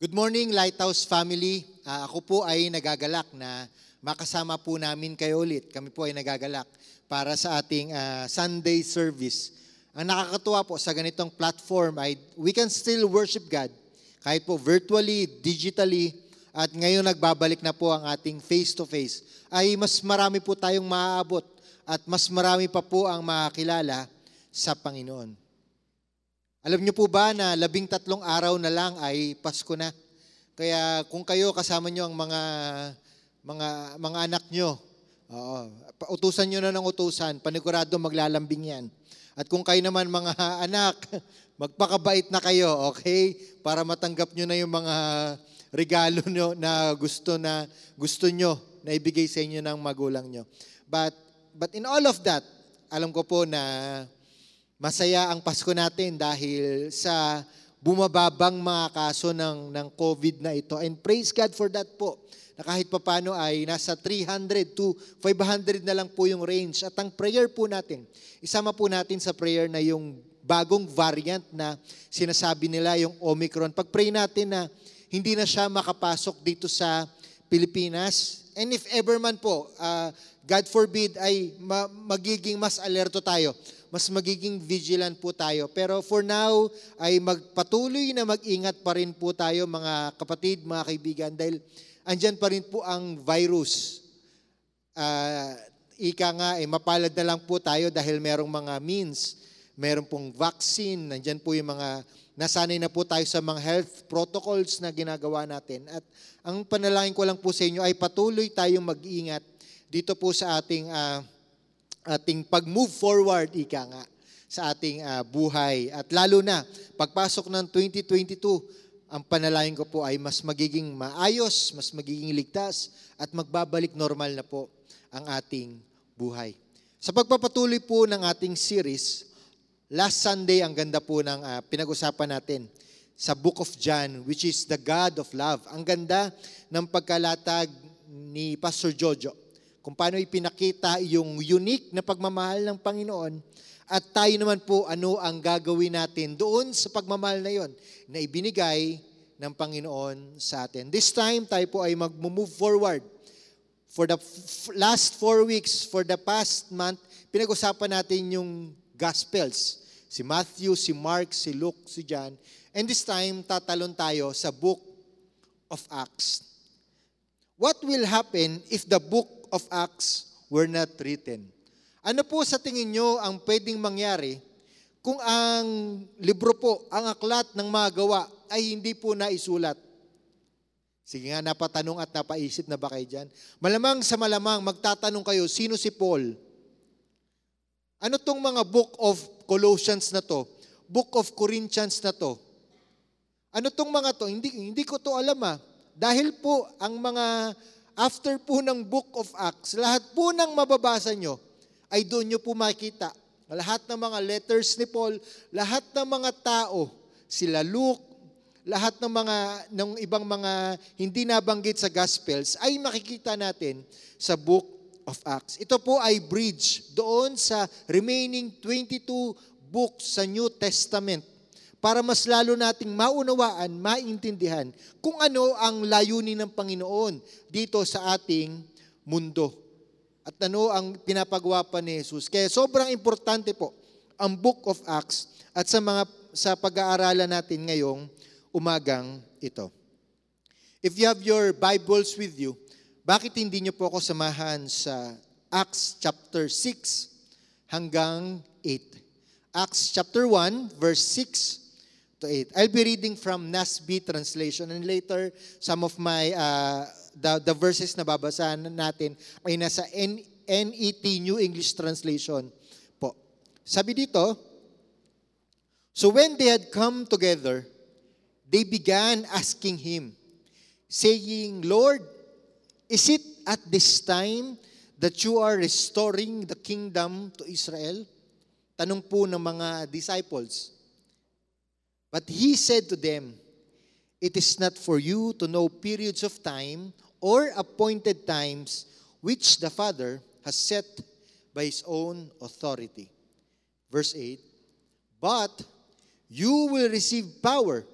Good morning, Lighthouse family. Ah, ako po ay nagagalak na makasama po namin kayo ulit. Kami po ay nagagalak para sa ating ah, Sunday service. Ang nakakatuwa po sa ganitong platform ay we can still worship God kahit po virtually, digitally, at ngayon nagbabalik na po ang ating face-to-face, ay mas marami po tayong maaabot at mas marami pa po ang makakilala sa Panginoon. Alam niyo po ba na labing tatlong araw na lang ay Pasko na? Kaya kung kayo kasama niyo ang mga mga mga anak niyo, oo, utusan niyo na ng utusan, panigurado maglalambing 'yan. At kung kayo naman mga anak, magpakabait na kayo, okay? Para matanggap niyo na yung mga regalo niyo na gusto na gusto niyo na ibigay sa inyo ng magulang niyo. But but in all of that, alam ko po na Masaya ang Pasko natin dahil sa bumababang mga kaso ng, ng COVID na ito. And praise God for that po. Na kahit papano ay nasa 300 to 500 na lang po yung range. At ang prayer po natin, isama po natin sa prayer na yung bagong variant na sinasabi nila, yung Omicron. Pag-pray natin na hindi na siya makapasok dito sa Pilipinas. And if ever man po, uh, God forbid, ay ma- magiging mas alerto tayo mas magiging vigilant po tayo. Pero for now, ay magpatuloy na mag-ingat pa rin po tayo mga kapatid, mga kaibigan, dahil andyan pa rin po ang virus. Uh, ika nga, eh, mapalad na lang po tayo dahil merong mga means, meron pong vaccine, nandyan po yung mga, nasanay na po tayo sa mga health protocols na ginagawa natin. At ang panalangin ko lang po sa inyo ay patuloy tayong mag-ingat dito po sa ating uh, ating pag-move forward, ika nga, sa ating uh, buhay. At lalo na, pagpasok ng 2022, ang panalangin ko po ay mas magiging maayos, mas magiging ligtas, at magbabalik normal na po ang ating buhay. Sa pagpapatuloy po ng ating series, last Sunday, ang ganda po ng uh, pinag-usapan natin sa Book of John, which is the God of Love. Ang ganda ng pagkalatag ni Pastor Jojo kung paano ipinakita yung unique na pagmamahal ng Panginoon at tayo naman po ano ang gagawin natin doon sa pagmamahal na yon na ibinigay ng Panginoon sa atin. This time, tayo po ay mag-move forward. For the f- last four weeks, for the past month, pinag-usapan natin yung Gospels. Si Matthew, si Mark, si Luke, si John. And this time, tatalon tayo sa book of Acts. What will happen if the book of Acts were not written. Ano po sa tingin nyo ang pwedeng mangyari kung ang libro po, ang aklat ng mga gawa ay hindi po naisulat? Sige nga, napatanong at napaisip na ba kayo dyan? Malamang sa malamang, magtatanong kayo, sino si Paul? Ano tong mga book of Colossians na to? Book of Corinthians na to? Ano tong mga to? Hindi, hindi ko to alam ah. Dahil po, ang mga after po ng book of Acts, lahat po ng mababasa nyo, ay doon nyo po makikita. Lahat ng mga letters ni Paul, lahat ng mga tao, sila Luke, lahat ng mga ng ibang mga hindi nabanggit sa Gospels ay makikita natin sa book of Acts. Ito po ay bridge doon sa remaining 22 books sa New Testament para mas lalo nating maunawaan, maintindihan kung ano ang layunin ng Panginoon dito sa ating mundo. At ano ang pinapagawa pa ni Jesus. Kaya sobrang importante po ang Book of Acts at sa mga sa pag-aaralan natin ngayong umagang ito. If you have your Bibles with you, bakit hindi niyo po ako samahan sa Acts chapter 6 hanggang 8? Acts chapter 1 verse 6 to 8. I'll be reading from NASB translation and later some of my uh, the, the verses na babasahan natin ay nasa N, NET New English Translation po. Sabi dito, So when they had come together, they began asking him, saying, Lord, is it at this time that you are restoring the kingdom to Israel? Tanong po ng mga disciples. But he said to them, It is not for you to know periods of time or appointed times which the Father has set by his own authority. Verse 8 But you will receive power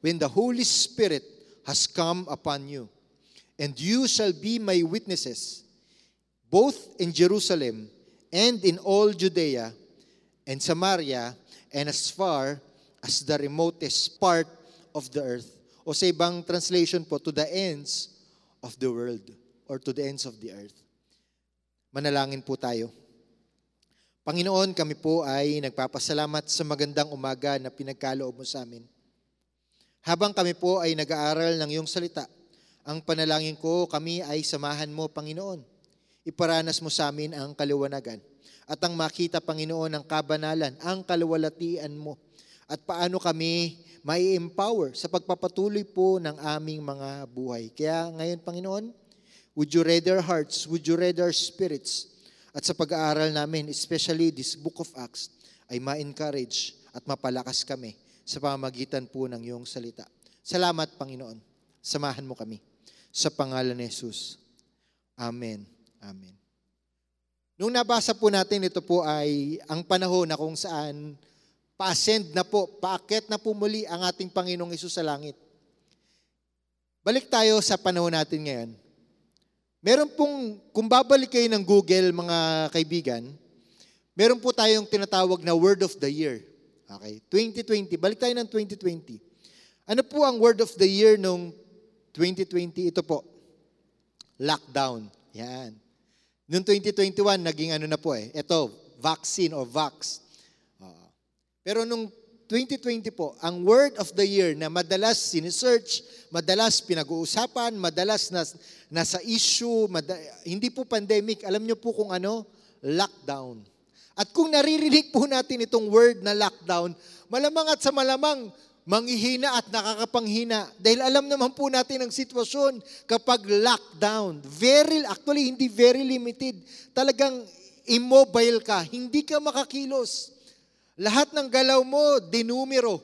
when the Holy Spirit has come upon you. And you shall be my witnesses, both in Jerusalem and in all Judea and Samaria and as far as the remotest part of the earth. O sa ibang translation po, to the ends of the world or to the ends of the earth. Manalangin po tayo. Panginoon, kami po ay nagpapasalamat sa magandang umaga na pinagkaloob mo sa amin. Habang kami po ay nag-aaral ng iyong salita, ang panalangin ko, kami ay samahan mo, Panginoon. Iparanas mo sa amin ang kaliwanagan at ang makita, Panginoon, ang kabanalan, ang kaluwalatian mo at paano kami may empower sa pagpapatuloy po ng aming mga buhay. Kaya ngayon, Panginoon, would you read our hearts, would you read our spirits, at sa pag-aaral namin, especially this book of Acts, ay ma-encourage at mapalakas kami sa pamamagitan po ng iyong salita. Salamat, Panginoon. Samahan mo kami. Sa pangalan ni Jesus. Amen. Amen. Nung nabasa po natin, ito po ay ang panahon na kung saan pa-ascend na po, paakit na po muli ang ating Panginoong Isus sa langit. Balik tayo sa panahon natin ngayon. Meron pong, kung babalik kayo ng Google, mga kaibigan, meron po tayong tinatawag na Word of the Year. Okay, 2020. Balik tayo ng 2020. Ano po ang word of the year nung 2020? Ito po, lockdown. Yan. Noong 2021, naging ano na po eh. Ito, vaccine or vax. Pero nung 2020 po, ang word of the year na madalas sinesearch, madalas pinag-uusapan, madalas nas, nasa issue, mada, hindi po pandemic, alam niyo po kung ano? Lockdown. At kung naririnig po natin itong word na lockdown, malamang at sa malamang manghihina at nakakapanghina. Dahil alam naman po natin ang sitwasyon kapag lockdown. Very, actually, hindi very limited. Talagang immobile ka. Hindi ka makakilos. Lahat ng galaw mo, dinumero.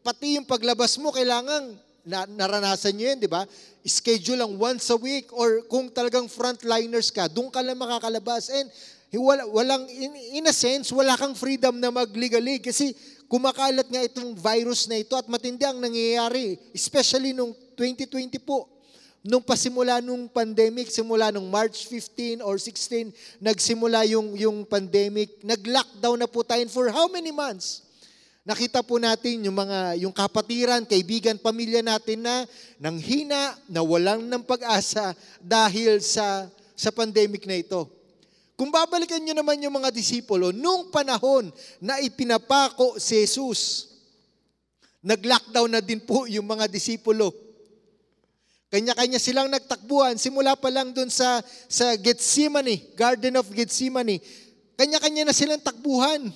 Pati yung paglabas mo, kailangan na, naranasan nyo yun, di ba? Schedule lang once a week or kung talagang frontliners ka, doon ka lang makakalabas. And wala, walang, in, in a sense, wala kang freedom na magligalig kasi kumakalat nga itong virus na ito at matindi ang nangyayari, especially nung 2020 po. Nung pasimula nung pandemic, simula nung March 15 or 16, nagsimula yung, yung pandemic, nag-lockdown na po tayo for how many months? Nakita po natin yung mga yung kapatiran, kaibigan, pamilya natin na nang hina, na walang ng pag-asa dahil sa sa pandemic na ito. Kung babalikan nyo naman yung mga disipulo, nung panahon na ipinapako si Jesus, nag-lockdown na din po yung mga disipulo. Kanya-kanya silang nagtakbuhan, simula pa lang doon sa, sa Gethsemane, Garden of Gethsemane. Kanya-kanya na silang takbuhan.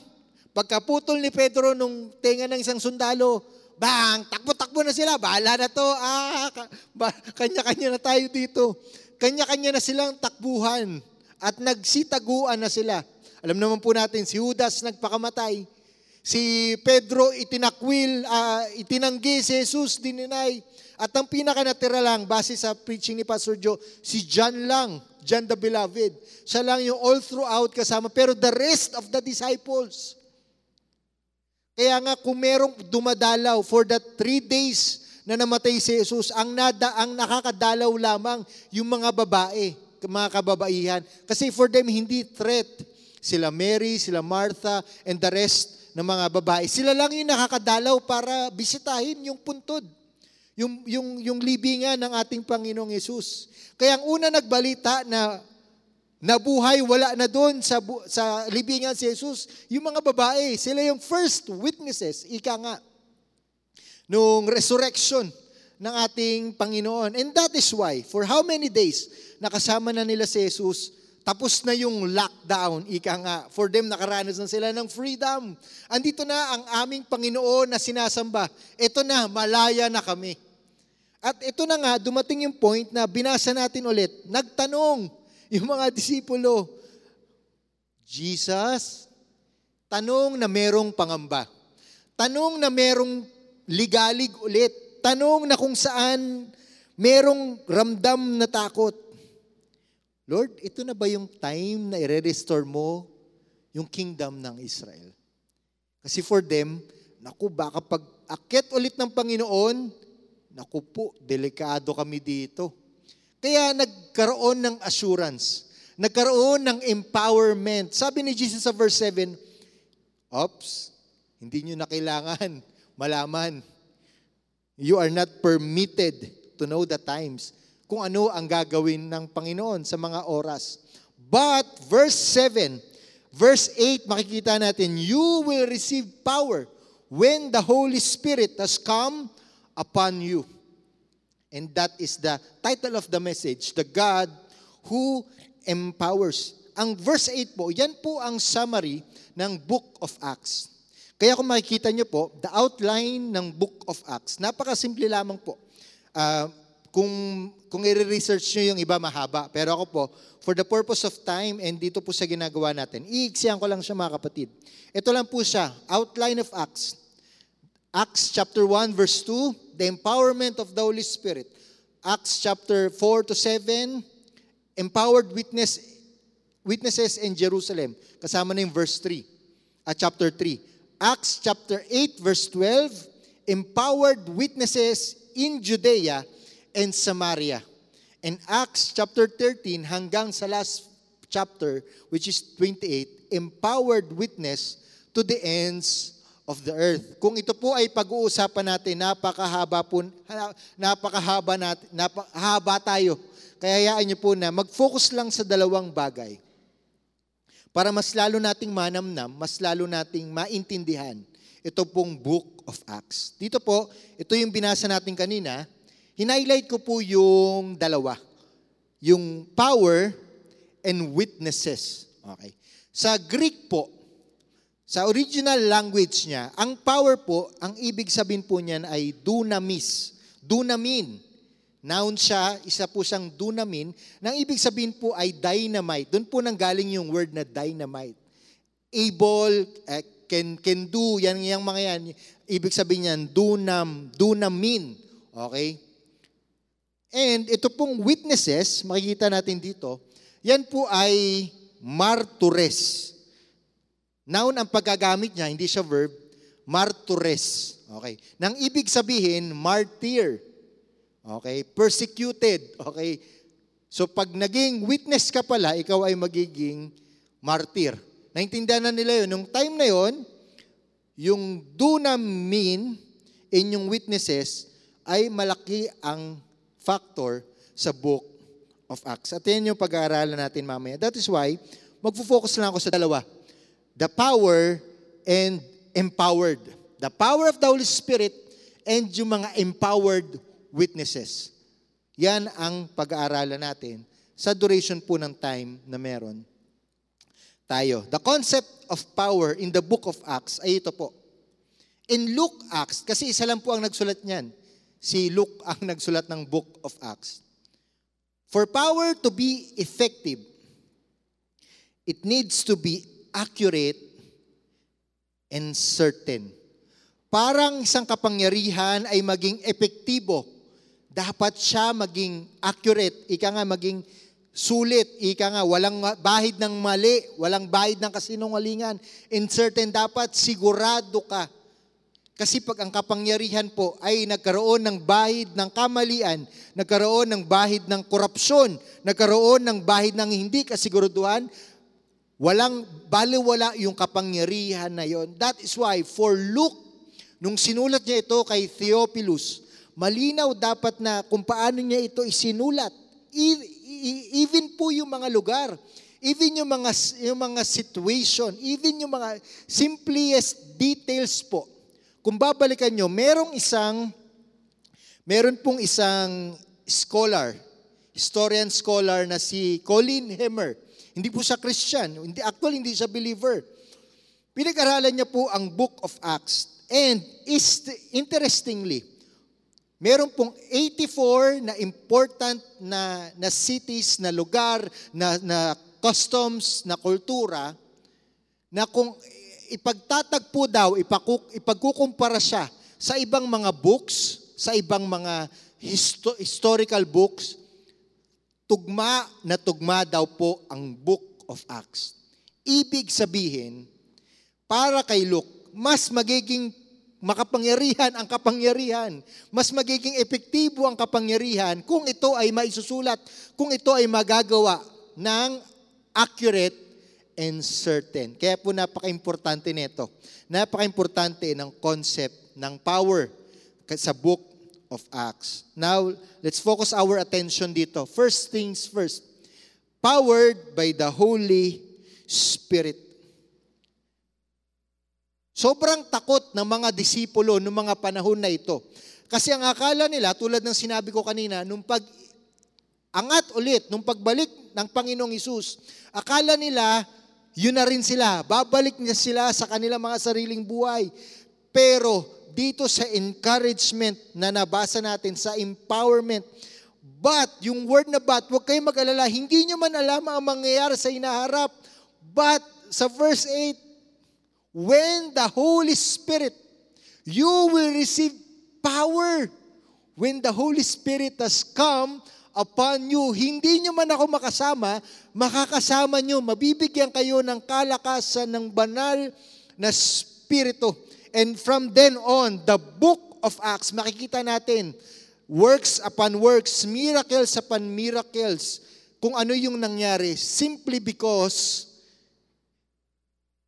Pagkaputol ni Pedro nung tenga ng isang sundalo, bang, takbo-takbo na sila, bahala na to, ah, kanya-kanya na tayo dito. Kanya-kanya na silang takbuhan at nagsitaguan na sila. Alam naman po natin, si Judas nagpakamatay. Si Pedro itinakwil, uh, itinanggi si Jesus, dininay. At ang pinaka natira lang, base sa preaching ni Pastor Joe, si John lang, John the Beloved. Siya lang yung all throughout kasama. Pero the rest of the disciples, kaya nga kung merong dumadalaw for the three days na namatay si Jesus, ang, nada, ang nakakadalaw lamang yung mga babae mga kababaihan. Kasi for them, hindi threat. Sila Mary, sila Martha, and the rest ng mga babae. Sila lang yung nakakadalaw para bisitahin yung puntod. Yung, yung, yung libingan ng ating Panginoong Yesus. Kaya ang una nagbalita na nabuhay, wala na doon sa, sa libingan si Jesus, yung mga babae, sila yung first witnesses, ika nga, nung resurrection ng ating Panginoon. And that is why, for how many days, nakasama na nila si Jesus, tapos na yung lockdown, ika nga, for them nakaranas na sila ng freedom. Andito na ang aming Panginoon na sinasamba. Ito na, malaya na kami. At ito na nga, dumating yung point na binasa natin ulit, nagtanong yung mga disipulo, Jesus, tanong na merong pangamba. Tanong na merong ligalig ulit. Tanong na kung saan merong ramdam na takot. Lord, ito na ba yung time na i-restore mo yung kingdom ng Israel? Kasi for them, naku, baka pag akit ulit ng Panginoon, Naku po, delikado kami dito. Kaya nagkaroon ng assurance. Nagkaroon ng empowerment. Sabi ni Jesus sa verse 7, Ops, hindi nyo na kailangan malaman. You are not permitted to know the times kung ano ang gagawin ng Panginoon sa mga oras. But, verse 7, verse 8, makikita natin, You will receive power when the Holy Spirit has come upon you. And that is the title of the message, the God who empowers. Ang verse 8 po, yan po ang summary ng Book of Acts. Kaya kung makikita nyo po, the outline ng Book of Acts, napakasimple lamang po. Uh, kung, kung i-research nyo yung iba, mahaba. Pero ako po, for the purpose of time and dito po sa ginagawa natin, iiksiyan ko lang siya mga kapatid. Ito lang po siya, outline of Acts. Acts chapter 1 verse 2, the empowerment of the Holy Spirit. Acts chapter 4 to 7, empowered witness witnesses in Jerusalem. Kasama na yung verse 3 at chapter 3. Acts chapter 8 verse 12, empowered witnesses in Judea and Samaria. And Acts chapter 13 hanggang sa last chapter which is 28, empowered witness to the ends of the earth. Kung ito po ay pag-uusapan natin, napakahaba po, napakahaba natin, napakahaba tayo. Kaya hayaan niyo po na mag-focus lang sa dalawang bagay. Para mas lalo nating manamnam, mas lalo nating maintindihan ito pong Book of Acts. Dito po, ito yung binasa natin kanina. Hinighlight ko po yung dalawa. Yung power and witnesses. Okay. Sa Greek po, sa original language niya, ang power po, ang ibig sabihin po niyan ay dunamis. Dunamin. Noun siya, isa po siyang dunamin. Nang ibig sabihin po ay dynamite. Doon po nang galing yung word na dynamite. Able, uh, can, can do, yan yung mga yan. Ibig sabihin niyan, dunam, dunamin. Okay? And ito pong witnesses, makikita natin dito, yan po ay martures. Noun ang paggagamit niya, hindi siya verb, martures. Okay. Nang ibig sabihin, martyr. Okay. Persecuted. Okay. So pag naging witness ka pala, ikaw ay magiging martyr. Naintindihan na nila yun. Nung time na yun, yung dunamin in yung witnesses ay malaki ang factor sa book of Acts. At yan yung pag-aaralan natin mamaya. That is why, magfo-focus lang ako sa dalawa the power and empowered. The power of the Holy Spirit and yung mga empowered witnesses. Yan ang pag-aaralan natin sa duration po ng time na meron tayo. The concept of power in the book of Acts ay ito po. In Luke Acts, kasi isa lang po ang nagsulat niyan. Si Luke ang nagsulat ng book of Acts. For power to be effective, it needs to be accurate and certain. Parang isang kapangyarihan ay maging epektibo. Dapat siya maging accurate. Ika nga maging sulit. Ika nga walang bahid ng mali, walang bahid ng kasinungalingan. And certain dapat sigurado ka. Kasi pag ang kapangyarihan po ay nagkaroon ng bahid ng kamalian, nagkaroon ng bahid ng korupsyon, nagkaroon ng bahid ng hindi kasiguraduhan, Walang baliwala yung kapangyarihan na yon. That is why for Luke, nung sinulat niya ito kay Theophilus, malinaw dapat na kung paano niya ito isinulat. Even po yung mga lugar, even yung mga, yung mga situation, even yung mga simplest details po. Kung babalikan nyo, merong isang, meron pong isang scholar, historian scholar na si Colin Hemmer hindi po siya Christian. Hindi, actually, hindi siya believer. Pinag-aralan niya po ang Book of Acts. And is, interestingly, meron pong 84 na important na, na cities, na lugar, na, na customs, na kultura, na kung ipagtatagpo daw, ipakuk, ipagkukumpara siya sa ibang mga books, sa ibang mga histo- historical books, tugma na tugma daw po ang Book of Acts. Ibig sabihin, para kay Luke, mas magiging makapangyarihan ang kapangyarihan. Mas magiging epektibo ang kapangyarihan kung ito ay maisusulat, kung ito ay magagawa ng accurate and certain. Kaya po napaka-importante nito. Napaka-importante ng concept ng power sa book of Acts. Now, let's focus our attention dito. First things first. Powered by the Holy Spirit. Sobrang takot ng mga disipulo noong mga panahon na ito. Kasi ang akala nila, tulad ng sinabi ko kanina, nung pag angat ulit, nung pagbalik ng Panginoong Isus, akala nila, yun na rin sila. Babalik niya sila sa kanilang mga sariling buhay. Pero dito sa encouragement na nabasa natin, sa empowerment, but, yung word na but, huwag kayong mag-alala, hindi nyo man alam ang mangyayari sa inaharap. But, sa verse 8, when the Holy Spirit, you will receive power. When the Holy Spirit has come upon you, hindi nyo man ako makasama, makakasama nyo, mabibigyan kayo ng kalakasan ng banal na Spirito. And from then on, the book of Acts, makikita natin, works upon works, miracles upon miracles, kung ano yung nangyari, simply because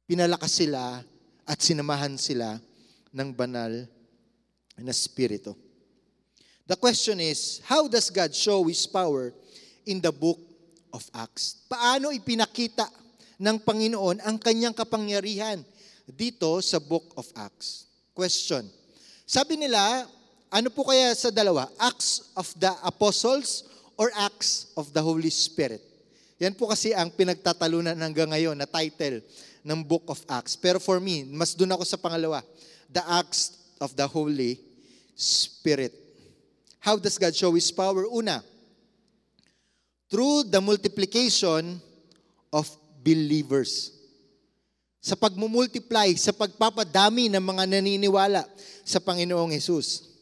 pinalakas sila at sinamahan sila ng banal na spirito. The question is, how does God show His power in the book of Acts? Paano ipinakita ng Panginoon ang kanyang kapangyarihan dito sa book of Acts? Question. Sabi nila, ano po kaya sa dalawa? Acts of the Apostles or Acts of the Holy Spirit? Yan po kasi ang pinagtatalunan hanggang ngayon na title ng Book of Acts. Pero for me, mas doon ako sa pangalawa, the Acts of the Holy Spirit. How does God show His power? Una, through the multiplication of believers. Sa pagmumultiply, sa pagpapadami ng mga naniniwala sa Panginoong Jesus.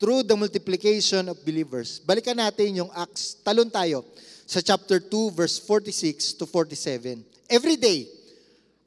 Through the multiplication of believers. Balikan natin yung Acts. Talon tayo sa chapter 2, verse 46 to 47. Every day,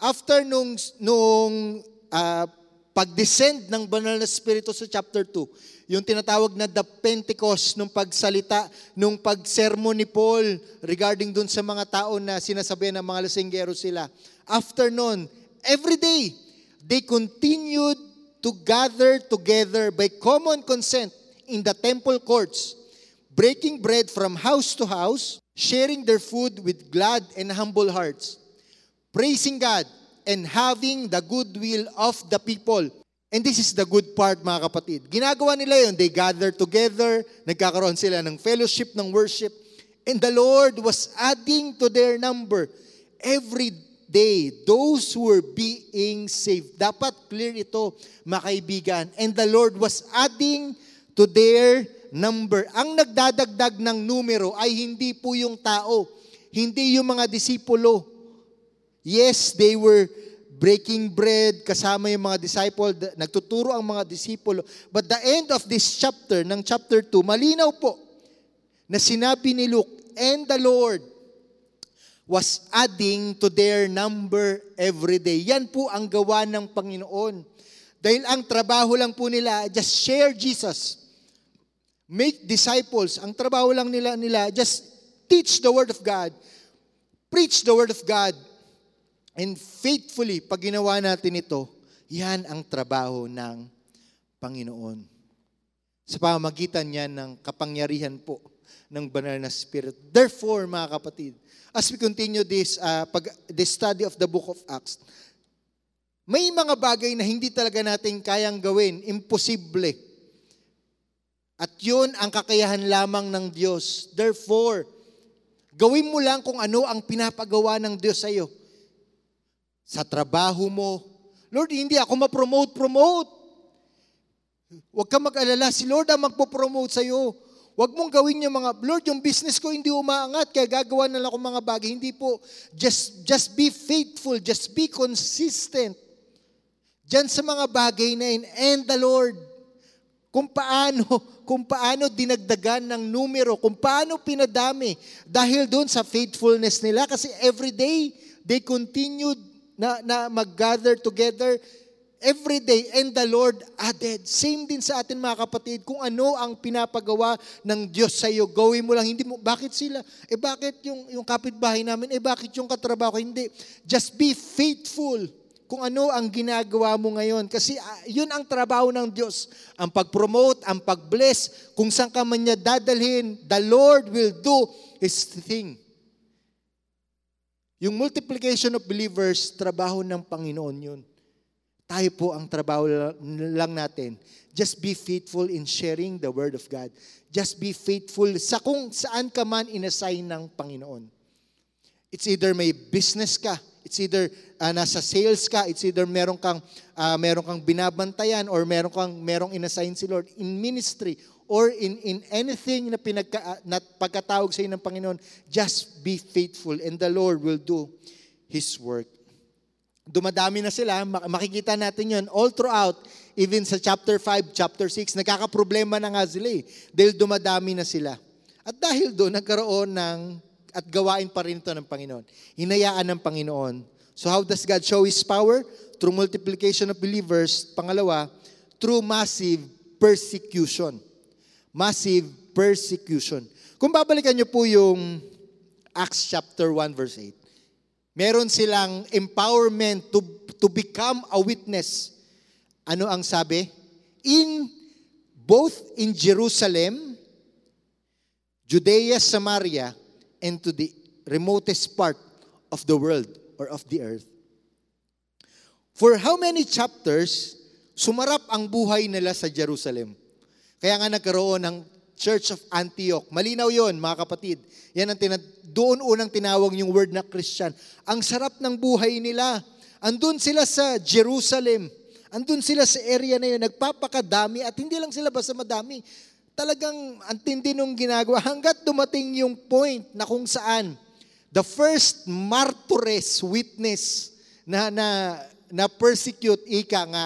after nung, nung uh, pag-descend ng banal na spirito sa chapter 2, yung tinatawag na the Pentecost, nung pagsalita, nung pag-sermon ni Paul regarding dun sa mga tao na sinasabi ng mga lasinggero sila. After nun, every day, they continued to gather together by common consent in the temple courts, breaking bread from house to house, sharing their food with glad and humble hearts praising God, and having the goodwill of the people. And this is the good part, mga kapatid. Ginagawa nila yun. They gather together, nagkakaroon sila ng fellowship, ng worship, and the Lord was adding to their number every day those who were being saved. Dapat clear ito, mga kaibigan. And the Lord was adding to their number. Ang nagdadagdag ng numero ay hindi po yung tao, hindi yung mga disipulo, Yes, they were breaking bread, kasama yung mga disciple, nagtuturo ang mga disipulo. But the end of this chapter, ng chapter 2, malinaw po na sinabi ni Luke, and the Lord was adding to their number every day. Yan po ang gawa ng Panginoon. Dahil ang trabaho lang po nila, just share Jesus. Make disciples. Ang trabaho lang nila, nila just teach the Word of God. Preach the Word of God And faithfully, pag ginawa natin ito, yan ang trabaho ng Panginoon. Sa pamagitan niyan ng kapangyarihan po ng banal na Spirit. Therefore, mga kapatid, as we continue this, uh, pag, this study of the book of Acts, may mga bagay na hindi talaga natin kayang gawin, imposible. At yun ang kakayahan lamang ng Diyos. Therefore, gawin mo lang kung ano ang pinapagawa ng Diyos sa iyo sa trabaho mo. Lord, hindi ako ma-promote, promote. Huwag ka mag-alala, si Lord ang magpo-promote sa iyo. Huwag mong gawin yung mga, Lord, yung business ko hindi umaangat, kaya gagawa na lang ako mga bagay. Hindi po. Just, just be faithful, just be consistent. Diyan sa mga bagay na yun, and the Lord, kung paano, kung paano dinagdagan ng numero, kung paano pinadami, dahil doon sa faithfulness nila, kasi every day, they continued na, na mag-gather together every day, and the Lord added. Same din sa atin mga kapatid, kung ano ang pinapagawa ng Diyos sa iyo, gawin mo lang, hindi mo, bakit sila? Eh bakit yung, yung kapitbahay namin? Eh bakit yung katrabaho? Hindi. Just be faithful kung ano ang ginagawa mo ngayon. Kasi uh, yun ang trabaho ng Diyos. Ang pag-promote, ang pag-bless, kung saan ka man niya dadalhin, the Lord will do His thing. Yung multiplication of believers, trabaho ng Panginoon yun. Tayo po ang trabaho lang natin. Just be faithful in sharing the Word of God. Just be faithful sa kung saan ka man inassign ng Panginoon. It's either may business ka, it's either uh, nasa sales ka, it's either meron kang uh, meron kang binabantayan or meron kang merong inassign si Lord in ministry or in in anything na pinagka uh, na pagkatawag sa iyo ng Panginoon, just be faithful and the Lord will do his work dumadami na sila, makikita natin yon all throughout, even sa chapter 5, chapter 6, nagkakaproblema na nga sila eh, dahil dumadami na sila. At dahil doon, nagkaroon ng, at gawain pa rin ito ng Panginoon. Hinayaan ng Panginoon. So how does God show His power? Through multiplication of believers. Pangalawa, through massive persecution. Massive persecution. Kung babalikan niyo po yung Acts chapter 1 verse 8, Meron silang empowerment to, to become a witness. Ano ang sabi? In both in Jerusalem, Judea, Samaria, and to the remotest part of the world or of the earth. For how many chapters, sumarap ang buhay nila sa Jerusalem. Kaya nga nagkaroon ng Church of Antioch. Malinaw yon mga kapatid. Yan ang tinat- doon unang tinawag yung word na Christian. Ang sarap ng buhay nila. Andun sila sa Jerusalem. Andun sila sa area na yun. Nagpapakadami at hindi lang sila basta madami. Talagang antindi nung ginagawa hanggat dumating yung point na kung saan the first martyrs witness na, na, na persecute ika nga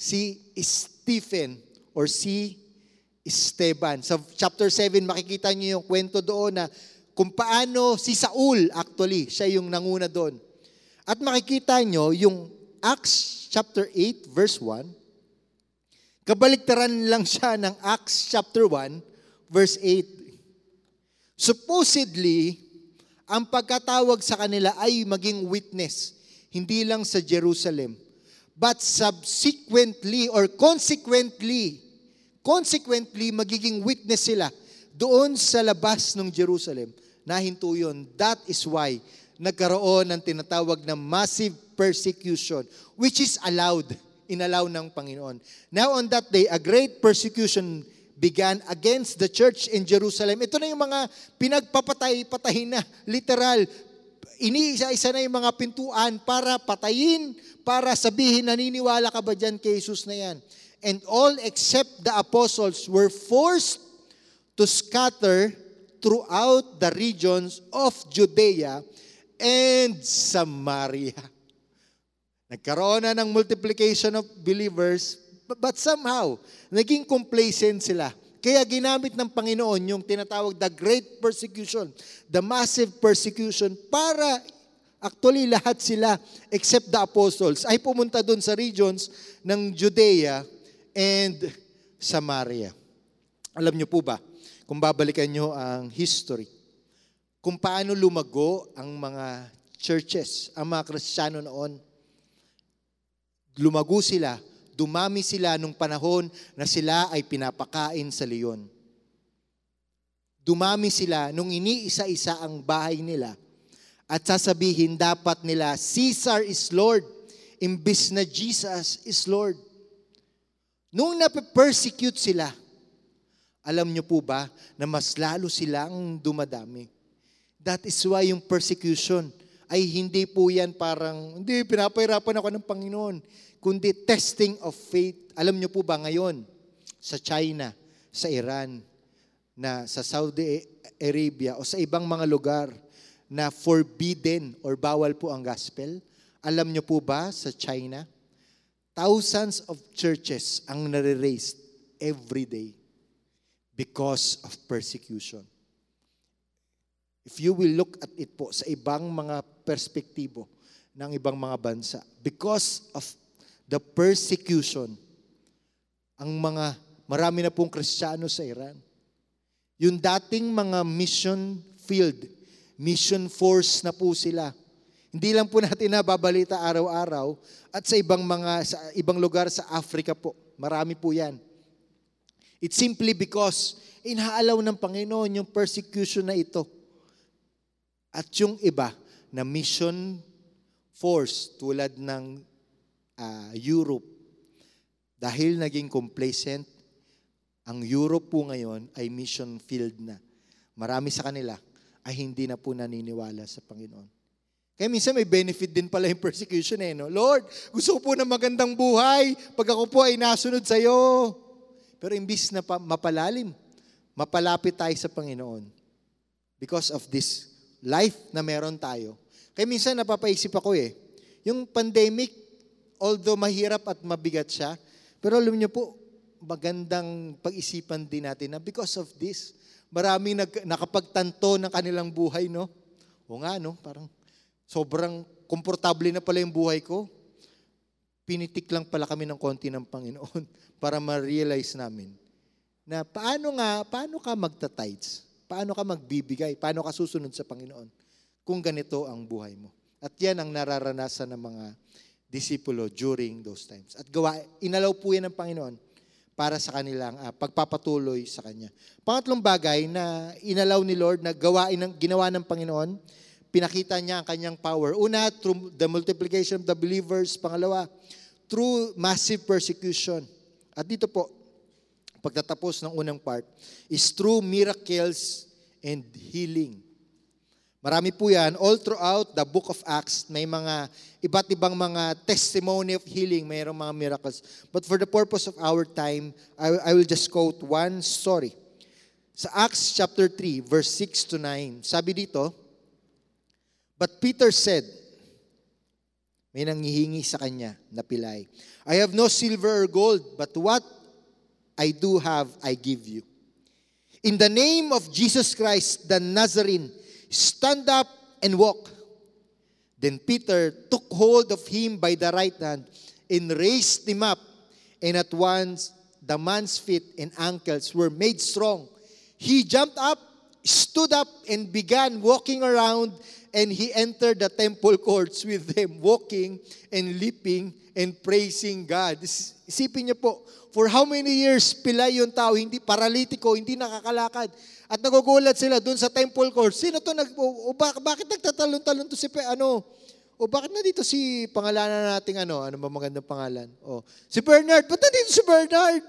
si Stephen or si Esteban. Sa chapter 7, makikita niyo yung kwento doon na kung paano si Saul actually, siya yung nanguna doon. At makikita niyo yung Acts chapter 8 verse 1, kabaliktaran lang siya ng Acts chapter 1 verse 8. Supposedly, ang pagkatawag sa kanila ay maging witness, hindi lang sa Jerusalem, but subsequently or consequently, Consequently, magiging witness sila doon sa labas ng Jerusalem. Nahinto yun. That is why nagkaroon ng tinatawag na massive persecution, which is allowed, inalaw ng Panginoon. Now on that day, a great persecution began against the church in Jerusalem. Ito na yung mga pinagpapatay-patay na, literal. Iniisa-isa na yung mga pintuan para patayin, para sabihin, naniniwala ka ba dyan kay Jesus na yan? And all except the apostles were forced to scatter throughout the regions of Judea and Samaria. Nagkaroon na ng multiplication of believers, but somehow, naging complacent sila. Kaya ginamit ng Panginoon yung tinatawag the great persecution, the massive persecution, para actually lahat sila except the apostles ay pumunta doon sa regions ng Judea and Samaria. Alam niyo po ba, kung babalikan niyo ang history, kung paano lumago ang mga churches, ang mga Kristiyano noon, lumago sila, dumami sila nung panahon na sila ay pinapakain sa leon. Dumami sila nung iniisa-isa ang bahay nila at sasabihin dapat nila, Caesar is Lord, imbis na Jesus is Lord. Nung nape-persecute sila, alam niyo po ba na mas lalo silang dumadami? That is why yung persecution ay hindi po yan parang, hindi, pinapahirapan ako ng Panginoon, kundi testing of faith. Alam niyo po ba ngayon, sa China, sa Iran, na sa Saudi Arabia o sa ibang mga lugar na forbidden or bawal po ang gospel, alam niyo po ba sa China, Thousands of churches ang nare-raised every day because of persecution. If you will look at it po sa ibang mga perspektibo ng ibang mga bansa, because of the persecution. Ang mga, marami na pong Kristiyano sa Iran. Yung dating mga mission field, mission force na po sila. Hindi lang po natin nababalita araw-araw at sa ibang mga sa ibang lugar sa Africa po. Marami po 'yan. It's simply because inaalaw ng Panginoon yung persecution na ito. At yung iba na mission force tulad ng uh, Europe, dahil naging complacent, ang Europe po ngayon ay mission field na. Marami sa kanila ay hindi na po naniniwala sa Panginoon. Kaya minsan may benefit din pala yung persecution eh. No? Lord, gusto ko po ng magandang buhay pag ako po ay nasunod sa iyo. Pero imbis na pa, mapalalim, mapalapit tayo sa Panginoon because of this life na meron tayo. Kaya minsan napapaisip ako eh, yung pandemic, although mahirap at mabigat siya, pero alam niyo po, magandang pag-isipan din natin na because of this, maraming nag, nakapagtanto ng kanilang buhay, no? O nga, no? Parang sobrang komportable na pala yung buhay ko. Pinitik lang pala kami ng konti ng Panginoon para ma-realize namin na paano nga, paano ka magta-tides? Paano ka magbibigay? Paano ka susunod sa Panginoon? Kung ganito ang buhay mo. At yan ang nararanasan ng mga disipulo during those times. At gawa, inalaw po yan ng Panginoon para sa kanilang uh, pagpapatuloy sa Kanya. Pangatlong bagay na inalaw ni Lord na gawain ng, ginawa ng Panginoon, pinakita niya ang kanyang power. Una, through the multiplication of the believers. Pangalawa, through massive persecution. At dito po, pagtatapos ng unang part, is through miracles and healing. Marami po yan. All throughout the book of Acts, may mga iba't ibang mga testimony of healing, mayroong mga miracles. But for the purpose of our time, I, I will just quote one story. Sa Acts chapter 3, verse 6 to 9, sabi dito, But Peter said, may nanghihingi sa kanya na pilay, I have no silver or gold, but what I do have, I give you. In the name of Jesus Christ, the Nazarene, Stand up and walk. Then Peter took hold of him by the right hand and raised him up. And at once the man's feet and ankles were made strong. He jumped up, stood up, and began walking around. And he entered the temple courts with them, walking and leaping and praising God. Isipin niyo po, for how many years pilay yung tao, hindi paralitiko, hindi nakakalakad. At nagugulat sila doon sa temple court. Sino to nag o, o bakit nagtatalon-talon to si ano? O bakit na dito si pangalanan nating ano? Ano ba magandang pangalan? O, si Bernard. Ba't dito si Bernard?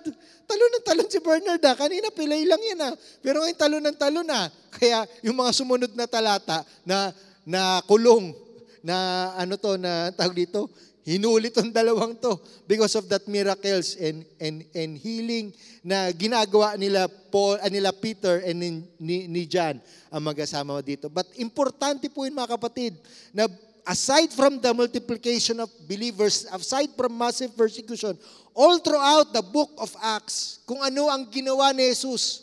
Talon ng talon si Bernard ah. Kanina pilay lang yan ah. Pero ngayon talon ng talon ah. Kaya yung mga sumunod na talata na na kulong na ano to na tawag dito Hinuli tong dalawang to because of that miracles and and and healing na ginagawa nila Paul, uh, nila Peter and ni, ni John ang magkasama dito. But importante po yun mga kapatid na aside from the multiplication of believers, aside from massive persecution, all throughout the book of Acts, kung ano ang ginawa ni Jesus,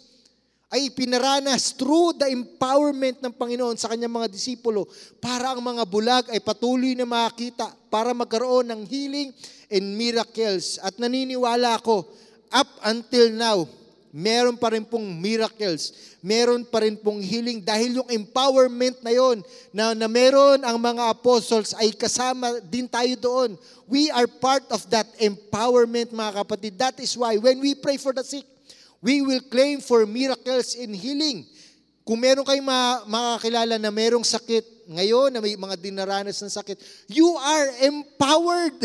ay pinaranas through the empowerment ng Panginoon sa kanyang mga disipulo para ang mga bulag ay patuloy na makita para magkaroon ng healing and miracles. At naniniwala ako, up until now, meron pa rin pong miracles, meron pa rin pong healing dahil yung empowerment na yon na, na meron ang mga apostles ay kasama din tayo doon. We are part of that empowerment mga kapatid. That is why when we pray for the sick, We will claim for miracles in healing. Kung meron kayong ma- makakilala na merong sakit ngayon, na may mga dinaranas ng sakit, you are empowered.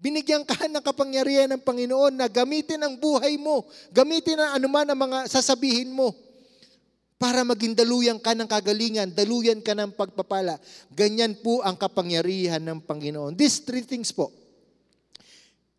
Binigyan ka ng kapangyarihan ng Panginoon na gamitin ang buhay mo, gamitin ang anuman ang mga sasabihin mo para maging daluyan ka ng kagalingan, daluyan ka ng pagpapala. Ganyan po ang kapangyarihan ng Panginoon. These three things po,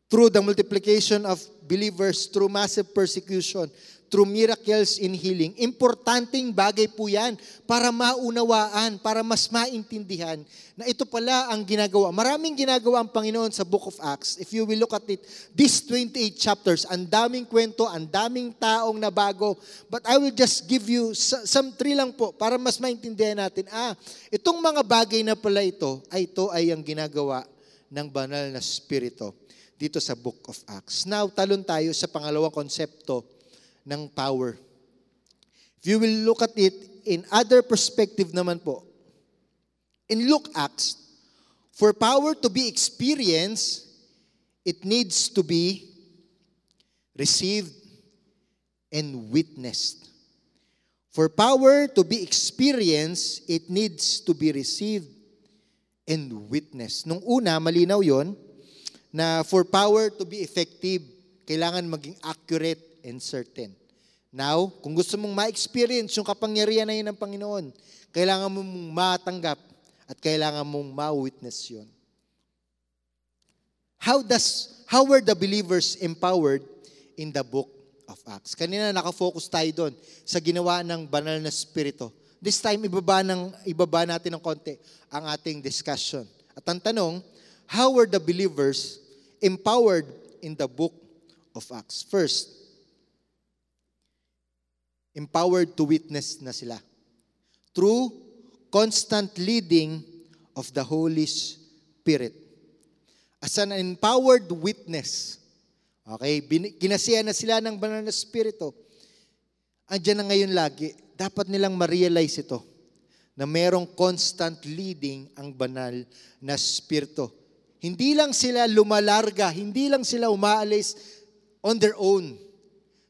through the multiplication of believers, through massive persecution, through miracles in healing. Importanteng bagay po yan para maunawaan, para mas maintindihan na ito pala ang ginagawa. Maraming ginagawa ang Panginoon sa Book of Acts. If you will look at it, these 28 chapters, ang daming kwento, ang daming taong nabago. But I will just give you some three lang po para mas maintindihan natin. Ah, itong mga bagay na pala ito, ay ito ay ang ginagawa ng banal na spirito dito sa Book of Acts. Now, talon tayo sa pangalawang konsepto ng power. If you will look at it in other perspective naman po, in Luke Acts, for power to be experienced, it needs to be received and witnessed. For power to be experienced, it needs to be received and witnessed. Nung una, malinaw yon na for power to be effective, kailangan maging accurate and certain. Now, kung gusto mong ma-experience yung kapangyarihan na yun ng Panginoon, kailangan mong matanggap at kailangan mong ma-witness yun. How does how were the believers empowered in the book of Acts. Kanina nakafocus tayo doon sa ginawa ng banal na spirito. This time, ibaba, ng, ibaba natin ng konti ang ating discussion. At ang tanong, how were the believers empowered in the book of Acts? First, empowered to witness na sila. Through constant leading of the Holy Spirit. As an empowered witness, Okay, kinasiya na sila ng banal na spirito. Andiyan na ngayon lagi, dapat nilang ma-realize ito na merong constant leading ang banal na spirito. Hindi lang sila lumalarga, hindi lang sila umaalis on their own.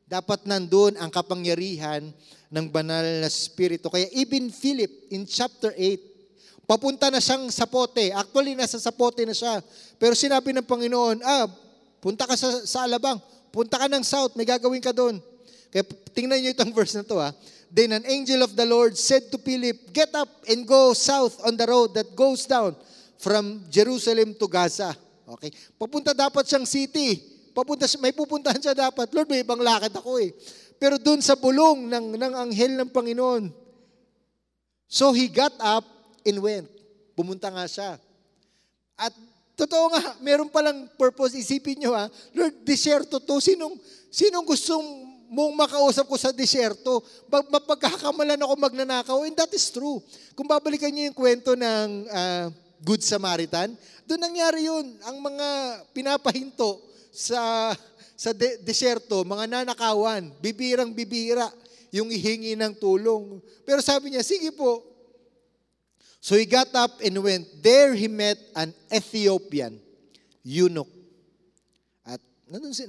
Dapat nandun ang kapangyarihan ng banal na spirito. Kaya even Philip in chapter 8, papunta na siyang sapote. Actually, nasa sapote na siya. Pero sinabi ng Panginoon, ah, Punta ka sa, sa Alabang. Punta ka ng South. May gagawin ka doon. Kaya tingnan niyo itong verse na to ha. Then an angel of the Lord said to Philip, Get up and go south on the road that goes down from Jerusalem to Gaza. Okay? Papunta dapat siyang city. Papunta, may pupuntahan siya dapat. Lord, may ibang lakad ako eh. Pero doon sa bulong ng, ng anghel ng Panginoon. So he got up and went. Pumunta nga siya. At Totoo nga, meron palang purpose. Isipin nyo ha, Lord, disyerto to. Sinong, sinong gustong mong makausap ko sa disyerto? Mapagkakamalan ako magnanakaw. And that is true. Kung babalikan nyo yung kwento ng uh, Good Samaritan, doon nangyari yun. Ang mga pinapahinto sa sa de- desyerto, mga nanakawan, bibirang bibira yung ihingi ng tulong. Pero sabi niya, sige po, So he got up and went. There he met an Ethiopian eunuch. At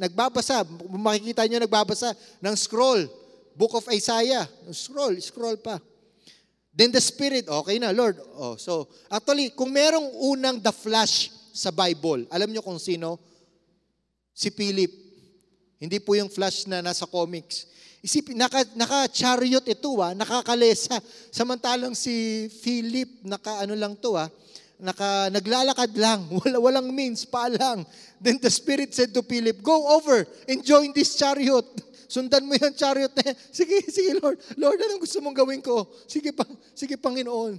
nagbabasa, makikita niyo nagbabasa ng scroll, Book of Isaiah. Scroll, scroll pa. Then the Spirit, okay na, Lord. Oh, so, actually, kung merong unang the flash sa Bible, alam niyo kung sino? Si Philip. Hindi po yung flash na nasa comics. Isipin, naka, naka-chariot ito ah, nakakalesa. Samantalang si Philip, naka ano lang to ah, naka, naglalakad lang, wala, walang means, pa lang. Then the Spirit said to Philip, go over and join this chariot. Sundan mo yung chariot na yan. Sige, sige Lord. Lord, anong gusto mong gawin ko? Sige, pang, sige Panginoon.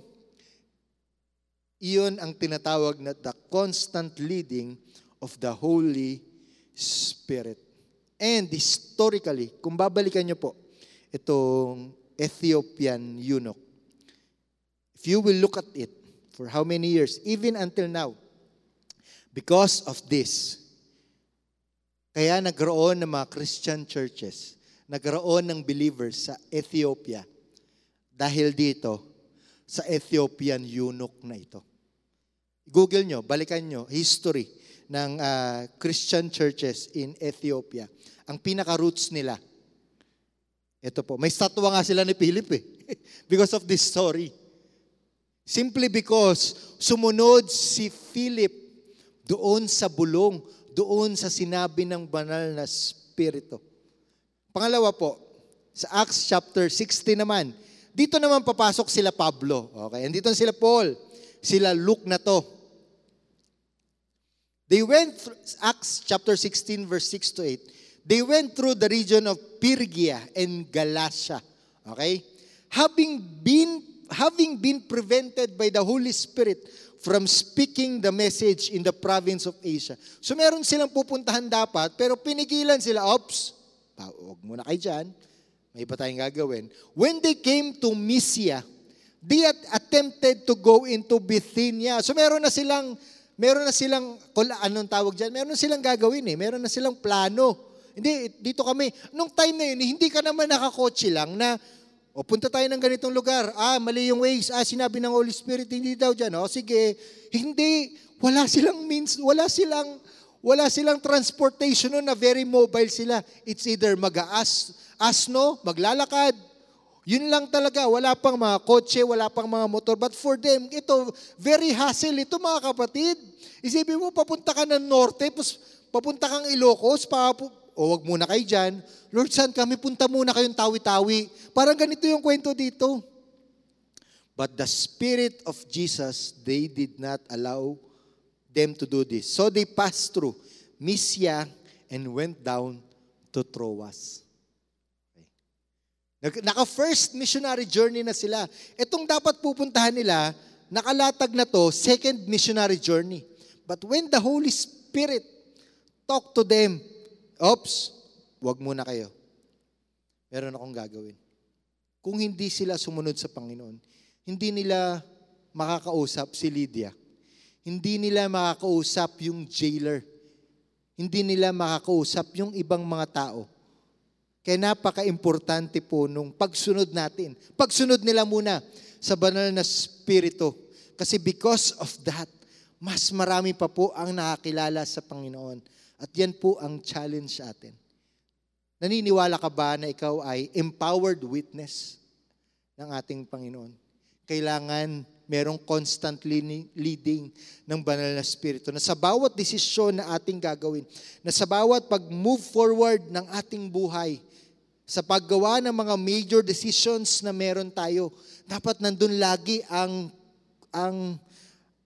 Iyon ang tinatawag na the constant leading of the Holy Spirit. And historically, kung babalikan nyo po, itong Ethiopian eunuch, if you will look at it for how many years, even until now, because of this, kaya nagkaroon ng mga Christian churches, nagkaroon ng believers sa Ethiopia dahil dito sa Ethiopian eunuch na ito. Google nyo, balikan nyo, history ng uh, Christian churches in Ethiopia. Ang pinaka-roots nila, ito po, may statwa nga sila ni Philip eh, because of this story. Simply because sumunod si Philip doon sa bulong, doon sa sinabi ng banal na spirito. Pangalawa po, sa Acts chapter 16 naman, dito naman papasok sila Pablo. Okay, andito sila Paul, sila Luke na to. They went through, Acts chapter 16 verse 6 to 8. They went through the region of Phrygia and Galatia. Okay? Having been having been prevented by the Holy Spirit from speaking the message in the province of Asia. So meron silang pupuntahan dapat, pero pinigilan sila, ops, huwag muna kayo dyan, may iba tayong gagawin. When they came to Mysia, they attempted to go into Bithynia. So meron na silang Meron na silang, anong tawag dyan? Meron na silang gagawin eh. Meron na silang plano. Hindi, dito kami. Nung time na yun, hindi ka naman nakakotse lang na, o punta tayo ng ganitong lugar. Ah, mali yung ways. Ah, sinabi ng Holy Spirit, hindi daw dyan. O sige, hindi. Wala silang means, wala silang, wala silang transportation nun na very mobile sila. It's either mag-aas, asno, maglalakad, yun lang talaga, wala pang mga kotse, wala pang mga motor. But for them, ito, very hassle ito mga kapatid. Isipin mo, papunta ka ng norte, papunta kang Ilocos, papu- o wag muna kayo dyan. Lord, saan kami? Punta muna kayong tawi-tawi. Parang ganito yung kwento dito. But the Spirit of Jesus, they did not allow them to do this. So they passed through Mysia and went down to Troas. Naka-first missionary journey na sila. Itong dapat pupuntahan nila, nakalatag na to, second missionary journey. But when the Holy Spirit talk to them, oops, wag muna kayo. Meron akong gagawin. Kung hindi sila sumunod sa Panginoon, hindi nila makakausap si Lydia. Hindi nila makakausap yung jailer. Hindi nila makakausap yung ibang mga tao kaya napaka-importante po nung pagsunod natin. Pagsunod nila muna sa banal na spirito. Kasi because of that, mas marami pa po ang nakakilala sa Panginoon. At yan po ang challenge sa atin. Naniniwala ka ba na ikaw ay empowered witness ng ating Panginoon? Kailangan merong constant leading ng banal na spirito na sa bawat desisyon na ating gagawin, na sa bawat pag-move forward ng ating buhay, sa paggawa ng mga major decisions na meron tayo, dapat nandun lagi ang ang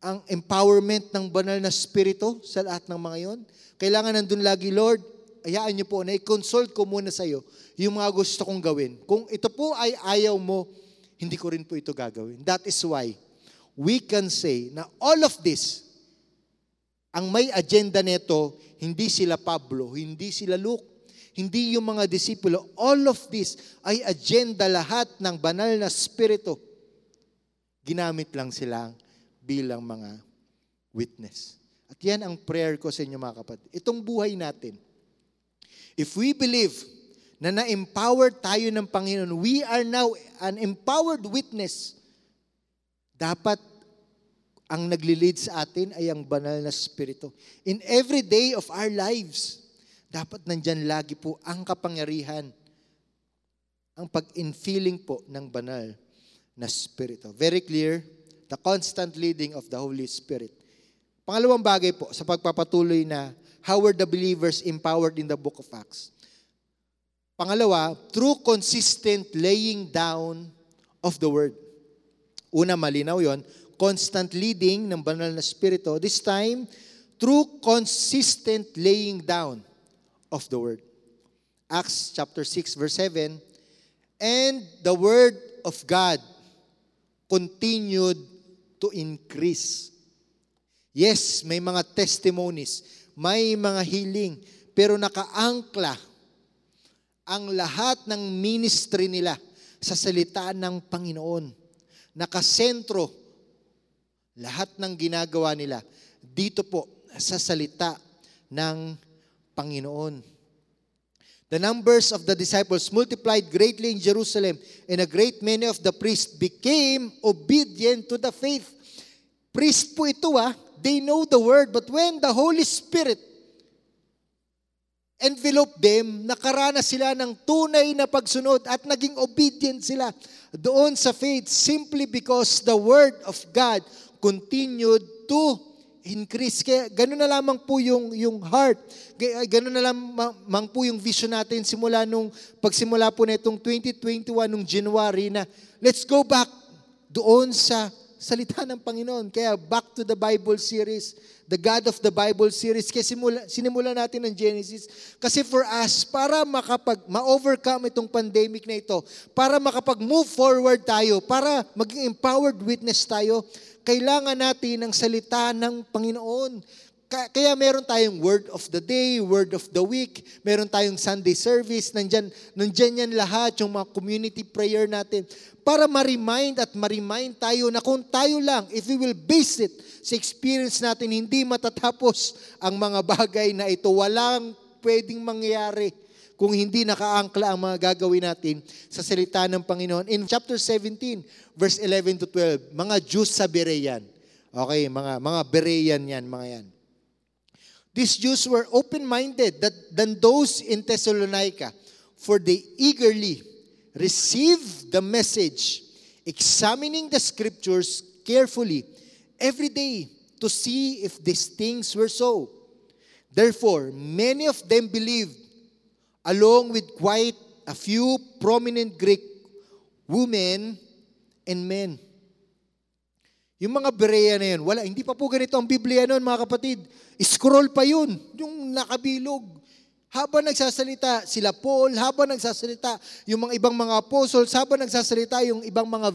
ang empowerment ng banal na spirito sa lahat ng mga yon. Kailangan nandun lagi, Lord, ayaan niyo po na i-consult ko muna sa iyo yung mga gusto kong gawin. Kung ito po ay ayaw mo, hindi ko rin po ito gagawin. That is why we can say na all of this, ang may agenda nito, hindi sila Pablo, hindi sila Luke, hindi yung mga disipulo. All of this ay agenda lahat ng banal na spirito. Ginamit lang sila bilang mga witness. At yan ang prayer ko sa inyo mga kapatid. Itong buhay natin. If we believe na na-empower tayo ng Panginoon, we are now an empowered witness. Dapat ang nagli-lead sa atin ay ang banal na spirito. In every day of our lives, dapat nandyan lagi po ang kapangyarihan, ang pag-infilling po ng banal na Spirito. Very clear, the constant leading of the Holy Spirit. Pangalawang bagay po sa pagpapatuloy na how were the believers empowered in the book of Acts. Pangalawa, through consistent laying down of the word. Una, malinaw yon, constant leading ng banal na spirito. This time, through consistent laying down of the word. Acts chapter 6 verse 7, and the word of God continued to increase. Yes, may mga testimonies, may mga healing, pero nakaangkla ang lahat ng ministry nila sa salita ng Panginoon. Nakasentro lahat ng ginagawa nila dito po sa salita ng Panginoon. The numbers of the disciples multiplied greatly in Jerusalem, and a great many of the priests became obedient to the faith. Priest po ito ah, they know the word, but when the Holy Spirit enveloped them, nakaranas sila ng tunay na pagsunod at naging obedient sila doon sa faith simply because the word of God continued to increase. Kaya ganun na lamang po yung, yung heart. Ganun na lamang po yung vision natin simula nung pagsimula po na itong 2021 nung January na let's go back doon sa salita ng Panginoon. Kaya back to the Bible series, the God of the Bible series. Kaya simula, sinimula natin ng Genesis. Kasi for us, para makapag, ma-overcome itong pandemic na ito, para makapag-move forward tayo, para maging empowered witness tayo, kailangan natin ng salita ng Panginoon. kaya meron tayong word of the day, word of the week, meron tayong Sunday service, nandyan, nandyan yan lahat, yung mga community prayer natin, para ma-remind at ma-remind tayo na kung tayo lang, if we will base it sa experience natin, hindi matatapos ang mga bagay na ito. Walang pwedeng mangyari kung hindi nakaangkla ang mga gagawin natin sa salita ng Panginoon. In chapter 17, verse 11 to 12, mga Jews sa Berean. Okay, mga, mga Berean yan, mga yan. These Jews were open-minded than those in Thessalonica, for they eagerly received the message, examining the scriptures carefully every day to see if these things were so. Therefore, many of them believed, along with quite a few prominent Greek women and men. Yung mga Berea na yun, wala, hindi pa po ganito ang Biblia noon mga kapatid. Scroll pa yun, yung nakabilog. Habang nagsasalita sila Paul, habang nagsasalita yung mga ibang mga apostles, habang nagsasalita yung ibang mga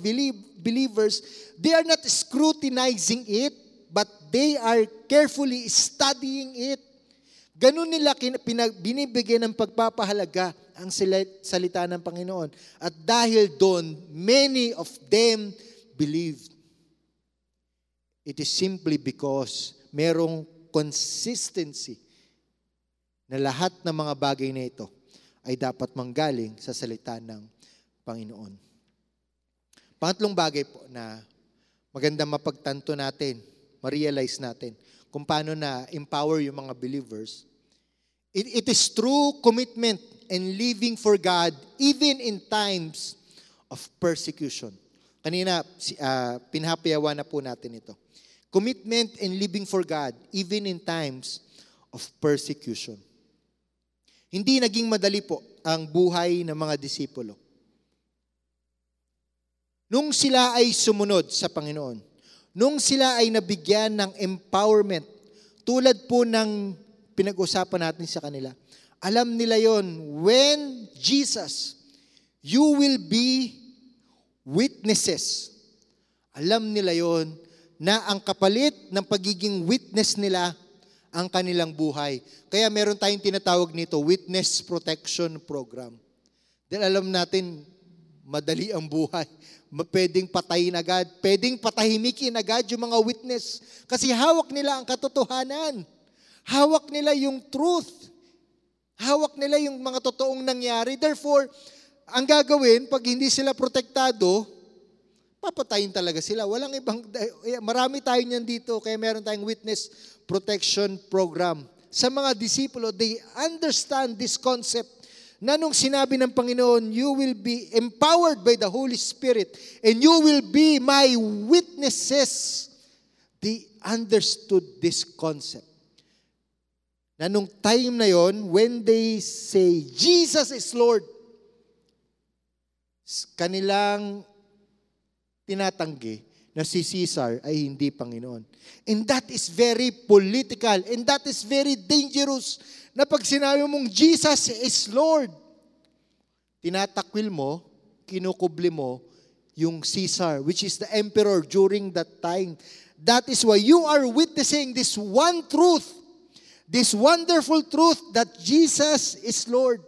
believers, they are not scrutinizing it, but they are carefully studying it. Ganun nila binibigyan ng pagpapahalaga ang salita ng Panginoon. At dahil doon, many of them believed. It is simply because merong consistency na lahat ng mga bagay na ito ay dapat manggaling sa salita ng Panginoon. Pangatlong bagay po na maganda mapagtanto natin, ma-realize natin kung paano na empower yung mga believers It, it is true commitment and living for God even in times of persecution. Kanina, uh, pinhapayawan na po natin ito. Commitment and living for God even in times of persecution. Hindi naging madali po ang buhay ng mga disipulo. Nung sila ay sumunod sa Panginoon, nung sila ay nabigyan ng empowerment, tulad po ng pinag-usapan natin sa kanila. Alam nila yon when Jesus, you will be witnesses. Alam nila yon na ang kapalit ng pagiging witness nila ang kanilang buhay. Kaya meron tayong tinatawag nito, Witness Protection Program. Dahil alam natin, madali ang buhay. Pwedeng patayin agad. Pwedeng patahimikin agad yung mga witness. Kasi hawak nila ang katotohanan. Hawak nila yung truth. Hawak nila yung mga totoong nangyari. Therefore, ang gagawin, pag hindi sila protektado, papatayin talaga sila. Walang ibang, eh, marami tayo niyan dito, kaya meron tayong witness protection program. Sa mga disipulo, they understand this concept na nung sinabi ng Panginoon, you will be empowered by the Holy Spirit and you will be my witnesses. They understood this concept na nung time na yon, when they say, Jesus is Lord, kanilang tinatanggi na si Caesar ay hindi Panginoon. And that is very political and that is very dangerous na pag sinabi mong Jesus is Lord, tinatakwil mo, kinukubli mo yung Caesar, which is the emperor during that time. That is why you are witnessing this one truth this wonderful truth that Jesus is Lord.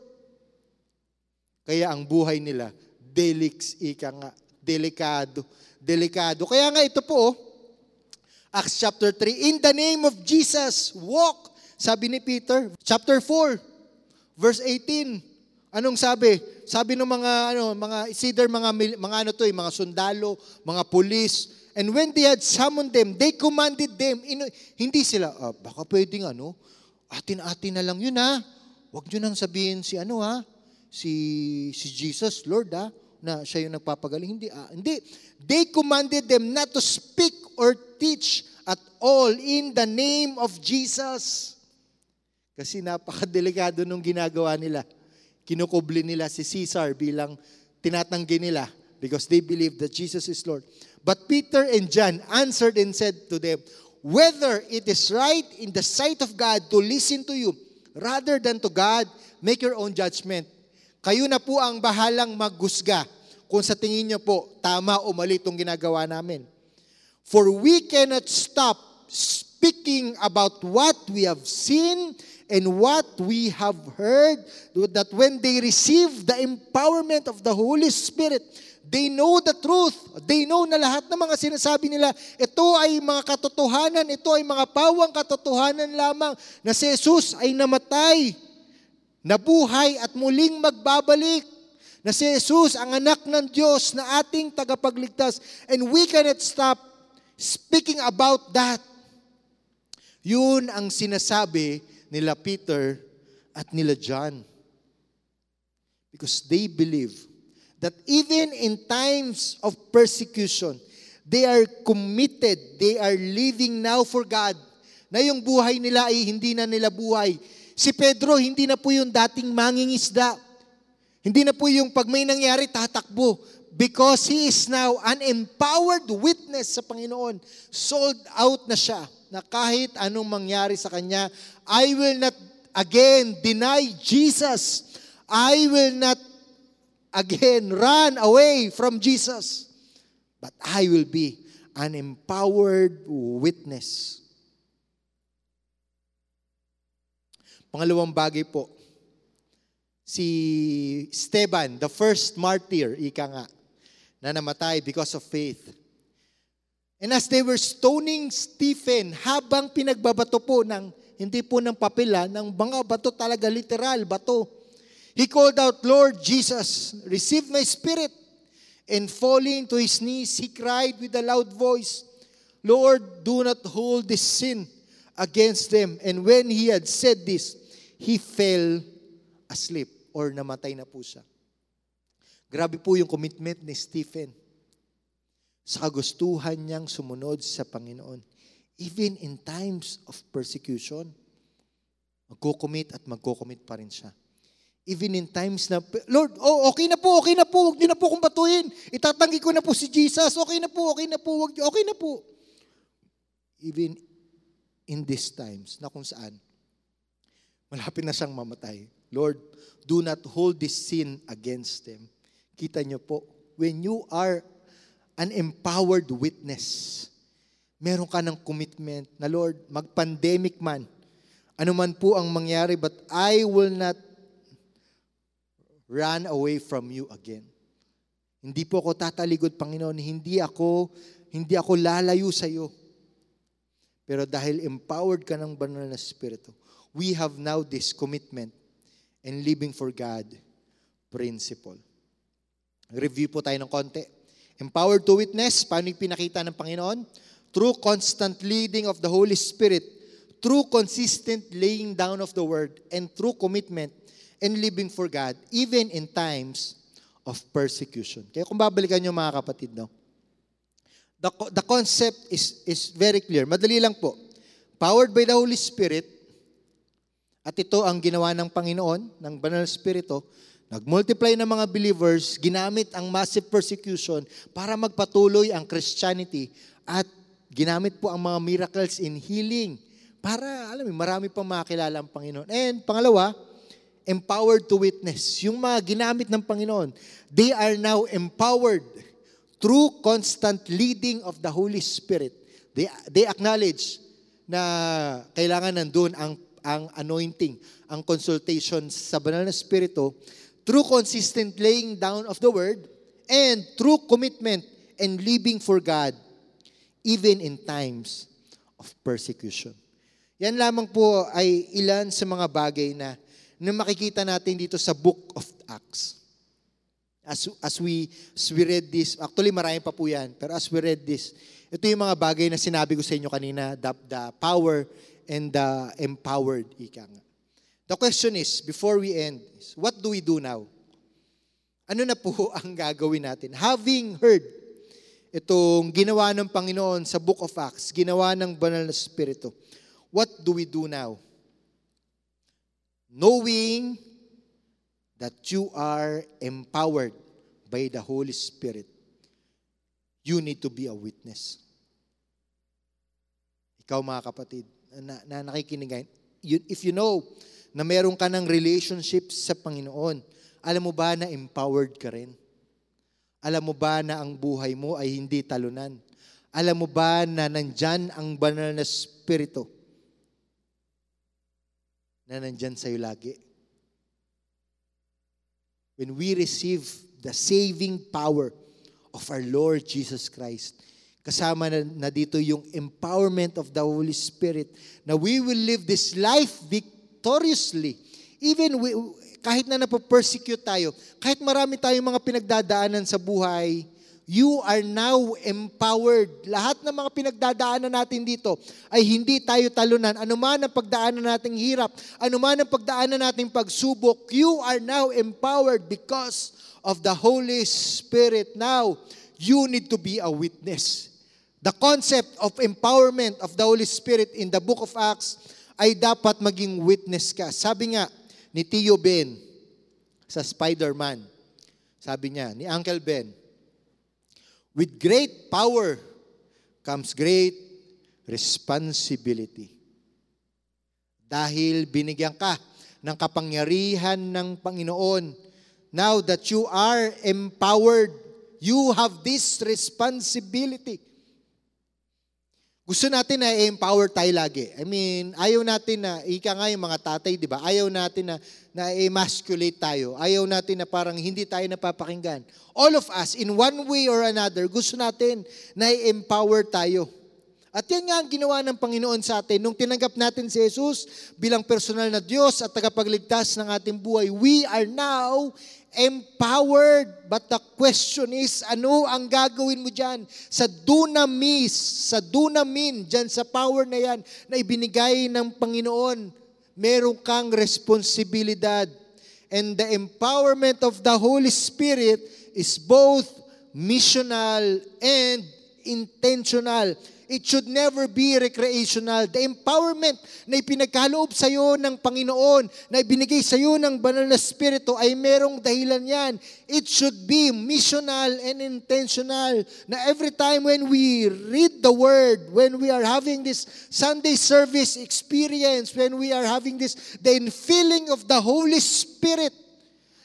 Kaya ang buhay nila, delix, ika nga, delikado, delikado. Kaya nga ito po, Acts chapter 3, in the name of Jesus, walk, sabi ni Peter. Chapter 4, verse 18, anong sabi? Sabi ng mga ano, mga either mga mga ano to, eh, mga sundalo, mga pulis, And when they had summoned them, they commanded them. Ino, hindi sila, ah, baka pwedeng ano, atin-atin na lang yun ha. Huwag nyo nang sabihin si ano ha, si, si Jesus, Lord ha, na siya yung nagpapagaling. Hindi, ah, hindi. They commanded them not to speak or teach at all in the name of Jesus. Kasi napakadelikado nung ginagawa nila. Kinukubli nila si Caesar bilang tinatanggi nila because they believe that Jesus is Lord. But Peter and John answered and said to them, Whether it is right in the sight of God to listen to you rather than to God, make your own judgment. Kayo na po ang bahalang maghusga kung sa tingin niyo po tama o mali itong ginagawa namin. For we cannot stop speaking about what we have seen and what we have heard, that when they receive the empowerment of the Holy Spirit, they know the truth. They know na lahat ng mga sinasabi nila, ito ay mga katotohanan, ito ay mga pawang katotohanan lamang na si Jesus ay namatay, nabuhay at muling magbabalik. Na si Jesus ang anak ng Diyos na ating tagapagligtas. And we cannot stop speaking about that. Yun ang sinasabi nila Peter at nila John. Because they believe that even in times of persecution, they are committed, they are living now for God, na yung buhay nila ay hindi na nila buhay. Si Pedro, hindi na po yung dating mangingisda. Hindi na po yung pag may nangyari, tatakbo. Because he is now an empowered witness sa Panginoon. Sold out na siya na kahit anong mangyari sa kanya, I will not again deny Jesus. I will not again run away from Jesus. But I will be an empowered witness. Pangalawang bagay po, si Esteban, the first martyr, ika nga, na namatay because of faith. And as they were stoning Stephen, habang pinagbabato po ng, hindi po ng papela, ng mga bato talaga, literal, bato. He called out, Lord Jesus, receive my spirit. And falling to his knees, he cried with a loud voice, Lord, do not hold this sin against them. And when he had said this, he fell asleep or namatay na po siya. Grabe po yung commitment ni Stephen sa kagustuhan niyang sumunod sa Panginoon. Even in times of persecution, magko-commit at magko-commit pa rin siya. Even in times na, Lord, oh, okay na po, okay na po, huwag niyo na po kong batuhin. Itatanggi ko na po si Jesus. Okay na po, okay na po, wag, okay na po. Even in these times na kung saan, malapit na siyang mamatay. Lord, do not hold this sin against them. Kita niyo po, when you are an empowered witness, meron ka ng commitment na Lord, mag-pandemic man, ano man po ang mangyari, but I will not run away from you again. Hindi po ako tataligod, Panginoon. Hindi ako, hindi ako lalayo sa iyo. Pero dahil empowered ka ng banal na Espiritu, we have now this commitment and living for God principle. Review po tayo ng konti. Empowered to witness, paano yung pinakita ng Panginoon? Through constant leading of the Holy Spirit, through consistent laying down of the Word, and through commitment and living for God, even in times of persecution. Kaya kung babalikan nyo mga kapatid, no? The, the concept is, is very clear. Madali lang po. Powered by the Holy Spirit, at ito ang ginawa ng Panginoon, ng Banal Espiritu, nag-multiply ng mga believers, ginamit ang massive persecution para magpatuloy ang Christianity at ginamit po ang mga miracles in healing para, alam mo, marami pang makilala ang Panginoon. And pangalawa, empowered to witness. Yung mga ginamit ng Panginoon, they are now empowered through constant leading of the Holy Spirit. They, they acknowledge na kailangan nandun ang, ang anointing, ang consultation sa banal na Espiritu through consistent laying down of the Word and through commitment and living for God even in times of persecution. Yan lamang po ay ilan sa mga bagay na, na makikita natin dito sa Book of Acts. As, as, we, as we read this, actually marami pa po yan, pero as we read this, ito yung mga bagay na sinabi ko sa inyo kanina, the, the power and the empowered, ika nga. The question is, before we end, what do we do now? Ano na po ang gagawin natin? Having heard itong ginawa ng Panginoon sa Book of Acts, ginawa ng Banal na Espiritu, what do we do now? Knowing that you are empowered by the Holy Spirit, you need to be a witness. Ikaw mga kapatid, na, na nakikinig, you, if you know na meron ka ng relationship sa Panginoon, alam mo ba na empowered ka rin? Alam mo ba na ang buhay mo ay hindi talunan? Alam mo ba na nandyan ang banal na Espiritu na nandyan sa'yo lagi. When we receive the saving power of our Lord Jesus Christ, kasama na, na dito yung empowerment of the Holy Spirit na we will live this life victoriously. Even we, kahit na napapersecute tayo, kahit marami tayong mga pinagdadaanan sa buhay, you are now empowered. Lahat ng mga pinagdadaanan natin dito ay hindi tayo talunan. Ano man ang pagdaanan nating hirap, ano man ang pagdaanan nating pagsubok, you are now empowered because of the Holy Spirit. Now, you need to be a witness. The concept of empowerment of the Holy Spirit in the book of Acts ay dapat maging witness ka. Sabi nga ni Tio Ben sa Spider-Man, sabi niya, ni Uncle Ben, With great power comes great responsibility. Dahil binigyan ka ng kapangyarihan ng Panginoon, now that you are empowered, you have this responsibility. Gusto natin na empower tayo lagi. I mean, ayaw natin na, ika nga yung mga tatay, di ba? Ayaw natin na, na emasculate tayo. Ayaw natin na parang hindi tayo napapakinggan. All of us, in one way or another, gusto natin na empower tayo. At yan nga ang ginawa ng Panginoon sa atin. Nung tinanggap natin si Jesus bilang personal na Diyos at tagapagligtas ng ating buhay, we are now empowered. But the question is, ano ang gagawin mo dyan? Sa dunamis, sa dunamin, dyan sa power na yan, na ibinigay ng Panginoon, meron kang responsibilidad. And the empowerment of the Holy Spirit is both missional and intentional. It should never be recreational. The empowerment na ipinagkaloob sa iyo ng Panginoon, na ibinigay sa iyo ng Banal na Espiritu ay merong dahilan yan. It should be missional and intentional. Na every time when we read the Word, when we are having this Sunday service experience, when we are having this, the infilling of the Holy Spirit,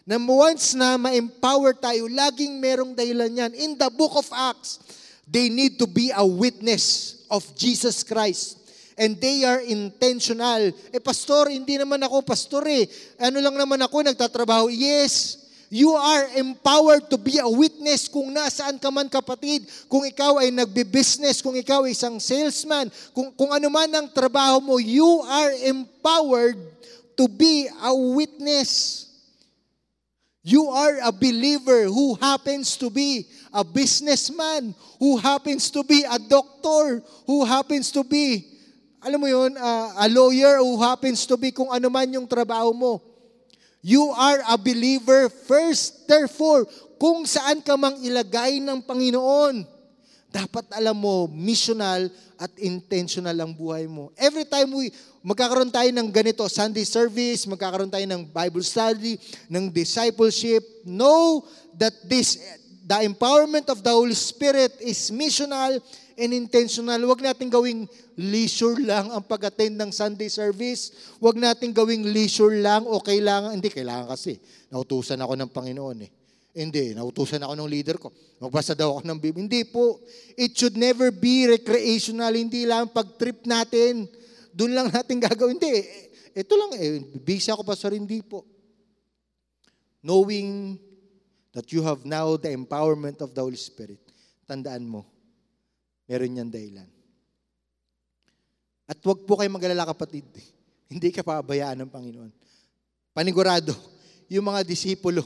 na once na ma-empower tayo, laging merong dahilan yan. In the book of Acts, They need to be a witness of Jesus Christ. And they are intentional. Eh, pastor, hindi naman ako pastor eh. Ano lang naman ako, nagtatrabaho. Yes, you are empowered to be a witness kung nasaan ka man kapatid. Kung ikaw ay nagbe-business, kung ikaw ay isang salesman, kung, kung ano man ang trabaho mo, you are empowered to be a witness. You are a believer who happens to be a businessman, who happens to be a doctor, who happens to be, alam mo yun, uh, a lawyer who happens to be kung ano man yung trabaho mo. You are a believer first. Therefore, kung saan ka mang ilagay ng Panginoon, dapat alam mo, missional at intentional ang buhay mo. Every time we, magkakaroon tayo ng ganito, Sunday service, magkakaroon tayo ng Bible study, ng discipleship, know that this, the empowerment of the Holy Spirit is missional and intentional. Huwag natin gawing leisure lang ang pag-attend ng Sunday service. Huwag natin gawing leisure lang o kailangan, hindi, kailangan kasi. Nautusan ako ng Panginoon eh. Hindi, nautusan ako ng leader ko. Magbasa daw ako ng Biblia. Hindi po. It should never be recreational. Hindi lang pag-trip natin. Doon lang natin gagawin. Hindi. Ito lang eh. Busy ako pa sa hindi po. Knowing that you have now the empowerment of the Holy Spirit, tandaan mo, meron yan dahilan. At wag po kayo magalala kapatid. Hindi ka pabayaan ng Panginoon. Panigurado, yung mga disipulo,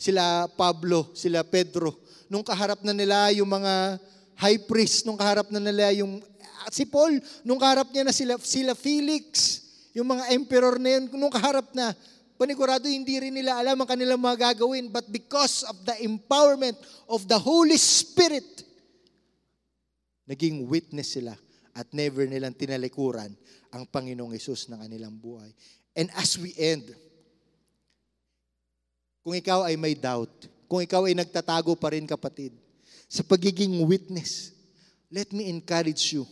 sila Pablo, sila Pedro, nung kaharap na nila yung mga high priest, nung kaharap na nila yung si Paul, nung kaharap niya na sila, sila Felix, yung mga emperor na yun, nung kaharap na, panigurado hindi rin nila alam ang kanilang mga gagawin, but because of the empowerment of the Holy Spirit, naging witness sila at never nilang tinalikuran ang Panginoong Yesus ng kanilang buhay. And as we end, kung ikaw ay may doubt, kung ikaw ay nagtatago pa rin kapatid, sa pagiging witness, let me encourage you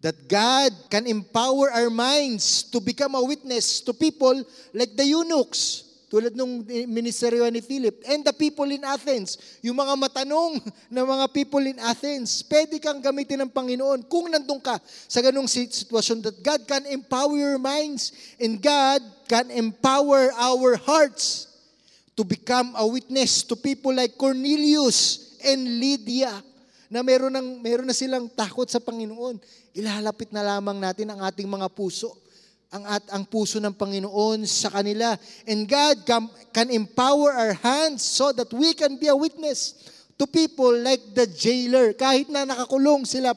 that God can empower our minds to become a witness to people like the eunuchs. tulad nung ministeryo ni Philip, and the people in Athens, yung mga matanong na mga people in Athens, pwede kang gamitin ng Panginoon kung nandun ka sa ganung sitwasyon that God can empower your minds and God can empower our hearts to become a witness to people like Cornelius and Lydia na meron, ng, meron na silang takot sa Panginoon. Ilalapit na lamang natin ang ating mga puso ang at ang puso ng Panginoon sa kanila. And God can, can empower our hands so that we can be a witness to people like the jailer. Kahit na nakakulong sila,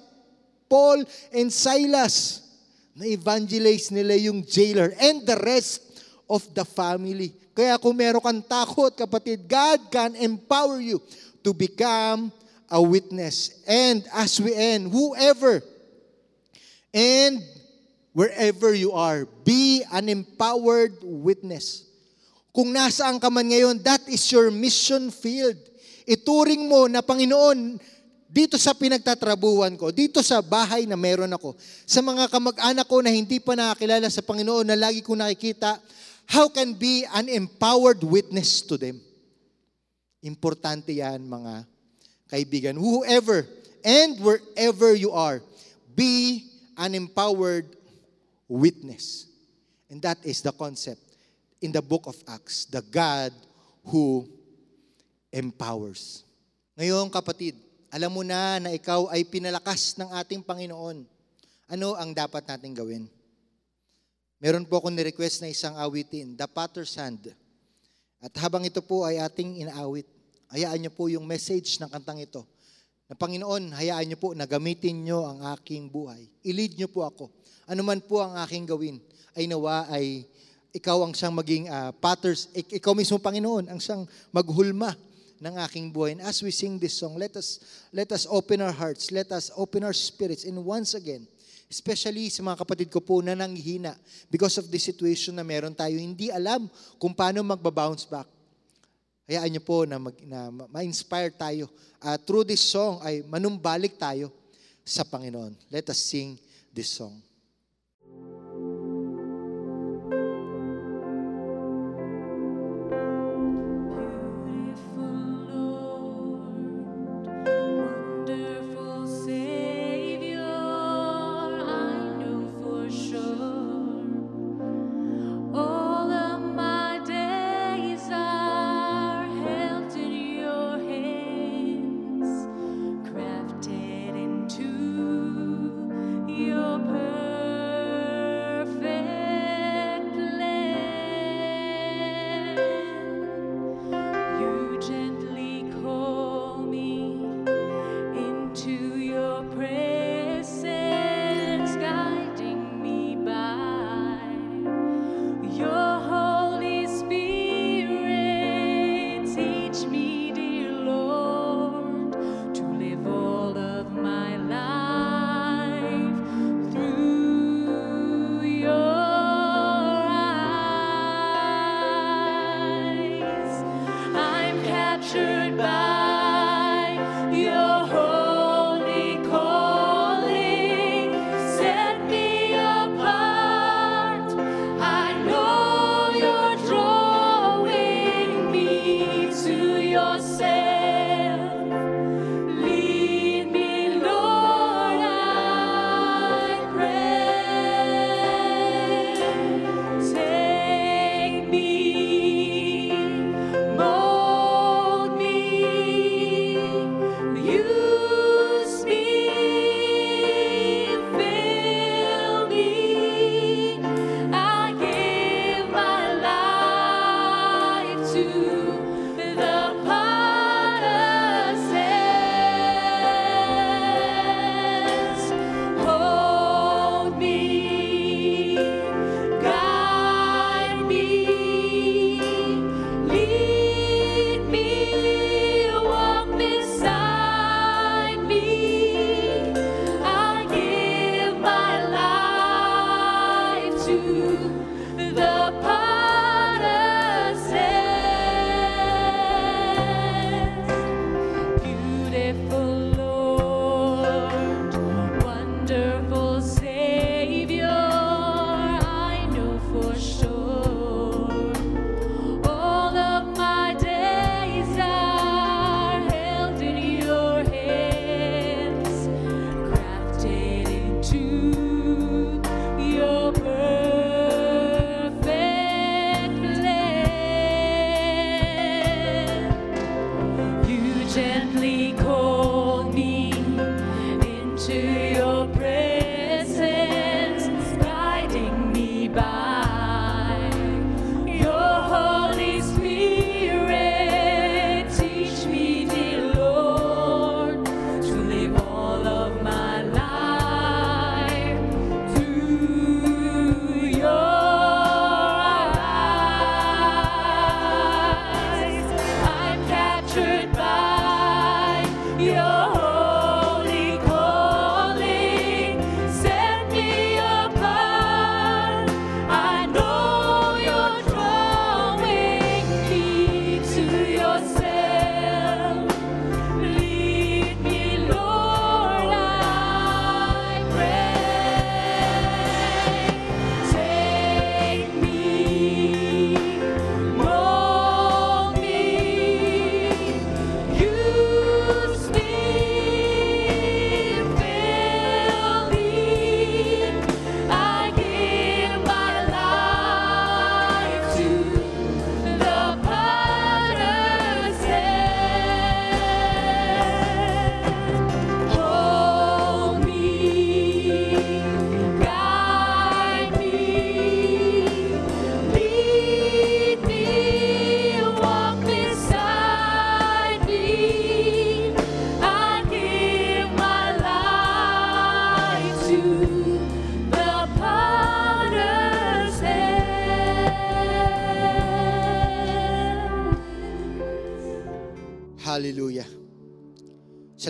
Paul and Silas, na evangelize nila yung jailer and the rest of the family. Kaya kung meron kang takot, kapatid, God can empower you to become a witness. And as we end, whoever and wherever you are, be an empowered witness. Kung nasaan ka man ngayon, that is your mission field. Ituring mo na Panginoon, dito sa pinagtatrabuhan ko, dito sa bahay na meron ako, sa mga kamag-anak ko na hindi pa nakakilala sa Panginoon na lagi ko nakikita, how can be an empowered witness to them? Importante yan mga kaibigan. Whoever and wherever you are, be an empowered witness. And that is the concept in the book of Acts, the God who empowers. Ngayon kapatid, alam mo na na ikaw ay pinalakas ng ating Panginoon. Ano ang dapat natin gawin? Meron po akong ni-request na isang awitin, The Potter's Hand. At habang ito po ay ating inaawit, hayaan niyo po yung message ng kantang ito. Na Panginoon, hayaan niyo po na gamitin niyo ang aking buhay. I-lead niyo po ako anuman po ang aking gawin, ay nawa ay ikaw ang siyang maging uh, patters, ik- ikaw mismo Panginoon, ang siyang maghulma ng aking buhay. And as we sing this song, let us, let us open our hearts, let us open our spirits, and once again, especially sa mga kapatid ko po na nanghihina because of the situation na meron tayo, hindi alam kung paano magbabounce back. Hayaan niyo po na, mag, na ma-inspire tayo. Uh, through this song ay manumbalik tayo sa Panginoon. Let us sing this song.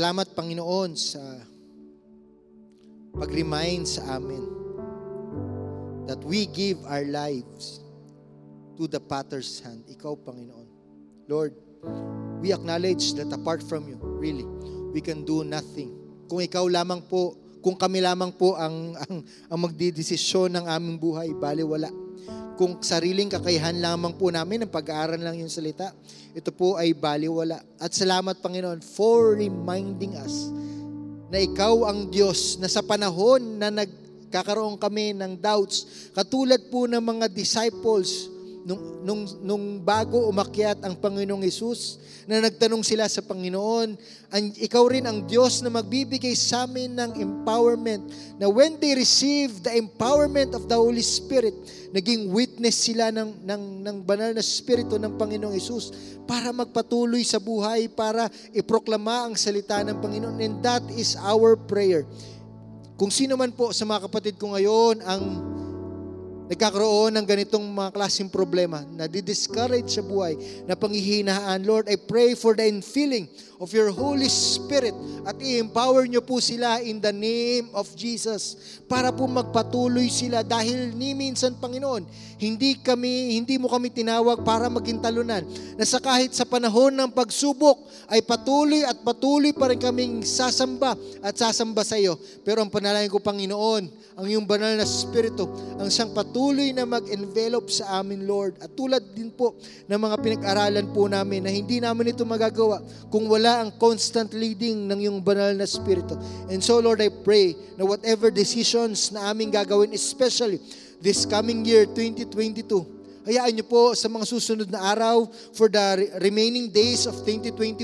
Salamat Panginoon sa pag-remind sa amin that we give our lives to the potter's hand. Ikaw, Panginoon. Lord, we acknowledge that apart from you, really, we can do nothing. Kung ikaw lamang po, kung kami lamang po ang, ang, ang magdidesisyon ng aming buhay, bali wala. Kung sariling kakayahan lamang po namin, ang pag-aaral lang yung salita, ito po ay baliwala. At salamat Panginoon for reminding us na ikaw ang Diyos na sa panahon na nagkakaroon kami ng doubts, katulad po ng mga disciples nung, nung, nung bago umakyat ang Panginoong Yesus, na nagtanong sila sa Panginoon, ang, ikaw rin ang Diyos na magbibigay sa amin ng empowerment, na when they receive the empowerment of the Holy Spirit, naging witness sila ng, ng, ng banal na Espiritu ng Panginoong Yesus para magpatuloy sa buhay, para iproklama ang salita ng Panginoon. And that is our prayer. Kung sino man po sa mga kapatid ko ngayon ang nagkakaroon ng ganitong mga klaseng problema, na di-discourage sa buhay, na panghihinaan, Lord, I pray for the infilling of your Holy Spirit at i-empower niyo po sila in the name of Jesus para po magpatuloy sila dahil ni minsan, Panginoon, hindi kami, hindi mo kami tinawag para maging talunan. Na sa kahit sa panahon ng pagsubok ay patuloy at patuloy pa rin kaming sasamba at sasamba sa iyo. Pero ang panalangin ko, Panginoon, ang iyong banal na Espiritu, ang siyang patuloy na mag-envelop sa amin, Lord. At tulad din po ng mga pinag-aralan po namin na hindi namin ito magagawa kung wala ang constant leading ng iyong banal na Espiritu. And so, Lord, I pray na whatever decisions na aming gagawin, especially this coming year, 2022, hayaan niyo po sa mga susunod na araw for the re- remaining days of 2021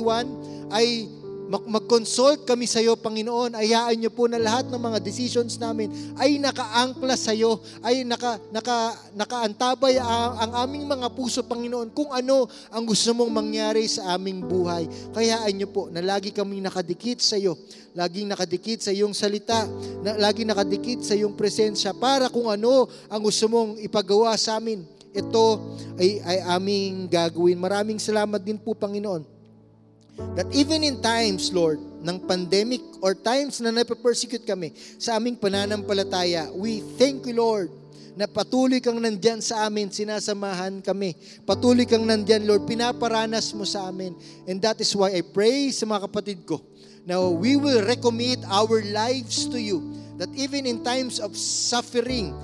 ay mag-consult kami sa iyo, Panginoon. Ayaan niyo po na lahat ng mga decisions namin ay nakaangkla sa iyo, ay naka, naka, nakaantabay ang, ang aming mga puso, Panginoon, kung ano ang gusto mong mangyari sa aming buhay. Kayaan niyo po na lagi kami nakadikit sa iyo, laging nakadikit sa iyong salita, na, laging nakadikit sa iyong presensya para kung ano ang gusto mong ipagawa sa amin. Ito ay, ay aming gagawin. Maraming salamat din po, Panginoon that even in times, Lord, ng pandemic or times na nape-persecute kami sa aming pananampalataya, we thank you, Lord, na patuloy kang nandyan sa amin, sinasamahan kami. Patuloy kang nandyan, Lord, pinaparanas mo sa amin. And that is why I pray sa mga kapatid ko, now we will recommit our lives to you, that even in times of suffering,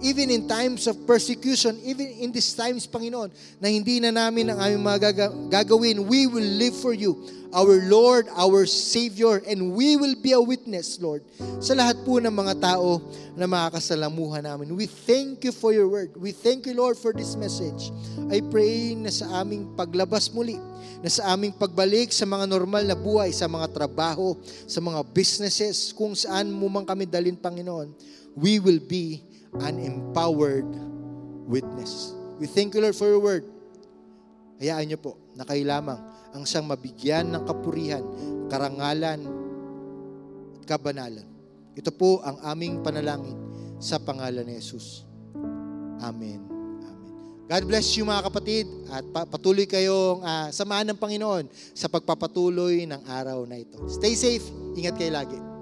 even in times of persecution, even in these times, Panginoon, na hindi na namin ang aming mga gaga- gagawin, we will live for you, our Lord, our Savior, and we will be a witness, Lord, sa lahat po ng mga tao na makakasalamuhan namin. We thank you for your word. We thank you, Lord, for this message. I pray na sa aming paglabas muli, na sa aming pagbalik sa mga normal na buhay, sa mga trabaho, sa mga businesses, kung saan mo man kami dalin, Panginoon, we will be an empowered witness. We thank you, Lord, for your word. Hayaan niyo po na kayo lamang ang siyang mabigyan ng kapurihan, karangalan, at kabanalan. Ito po ang aming panalangin sa pangalan ni Jesus. Amen. Amen. God bless you mga kapatid at pa- patuloy kayong ah, samahan ng Panginoon sa pagpapatuloy ng araw na ito. Stay safe. Ingat kayo lagi.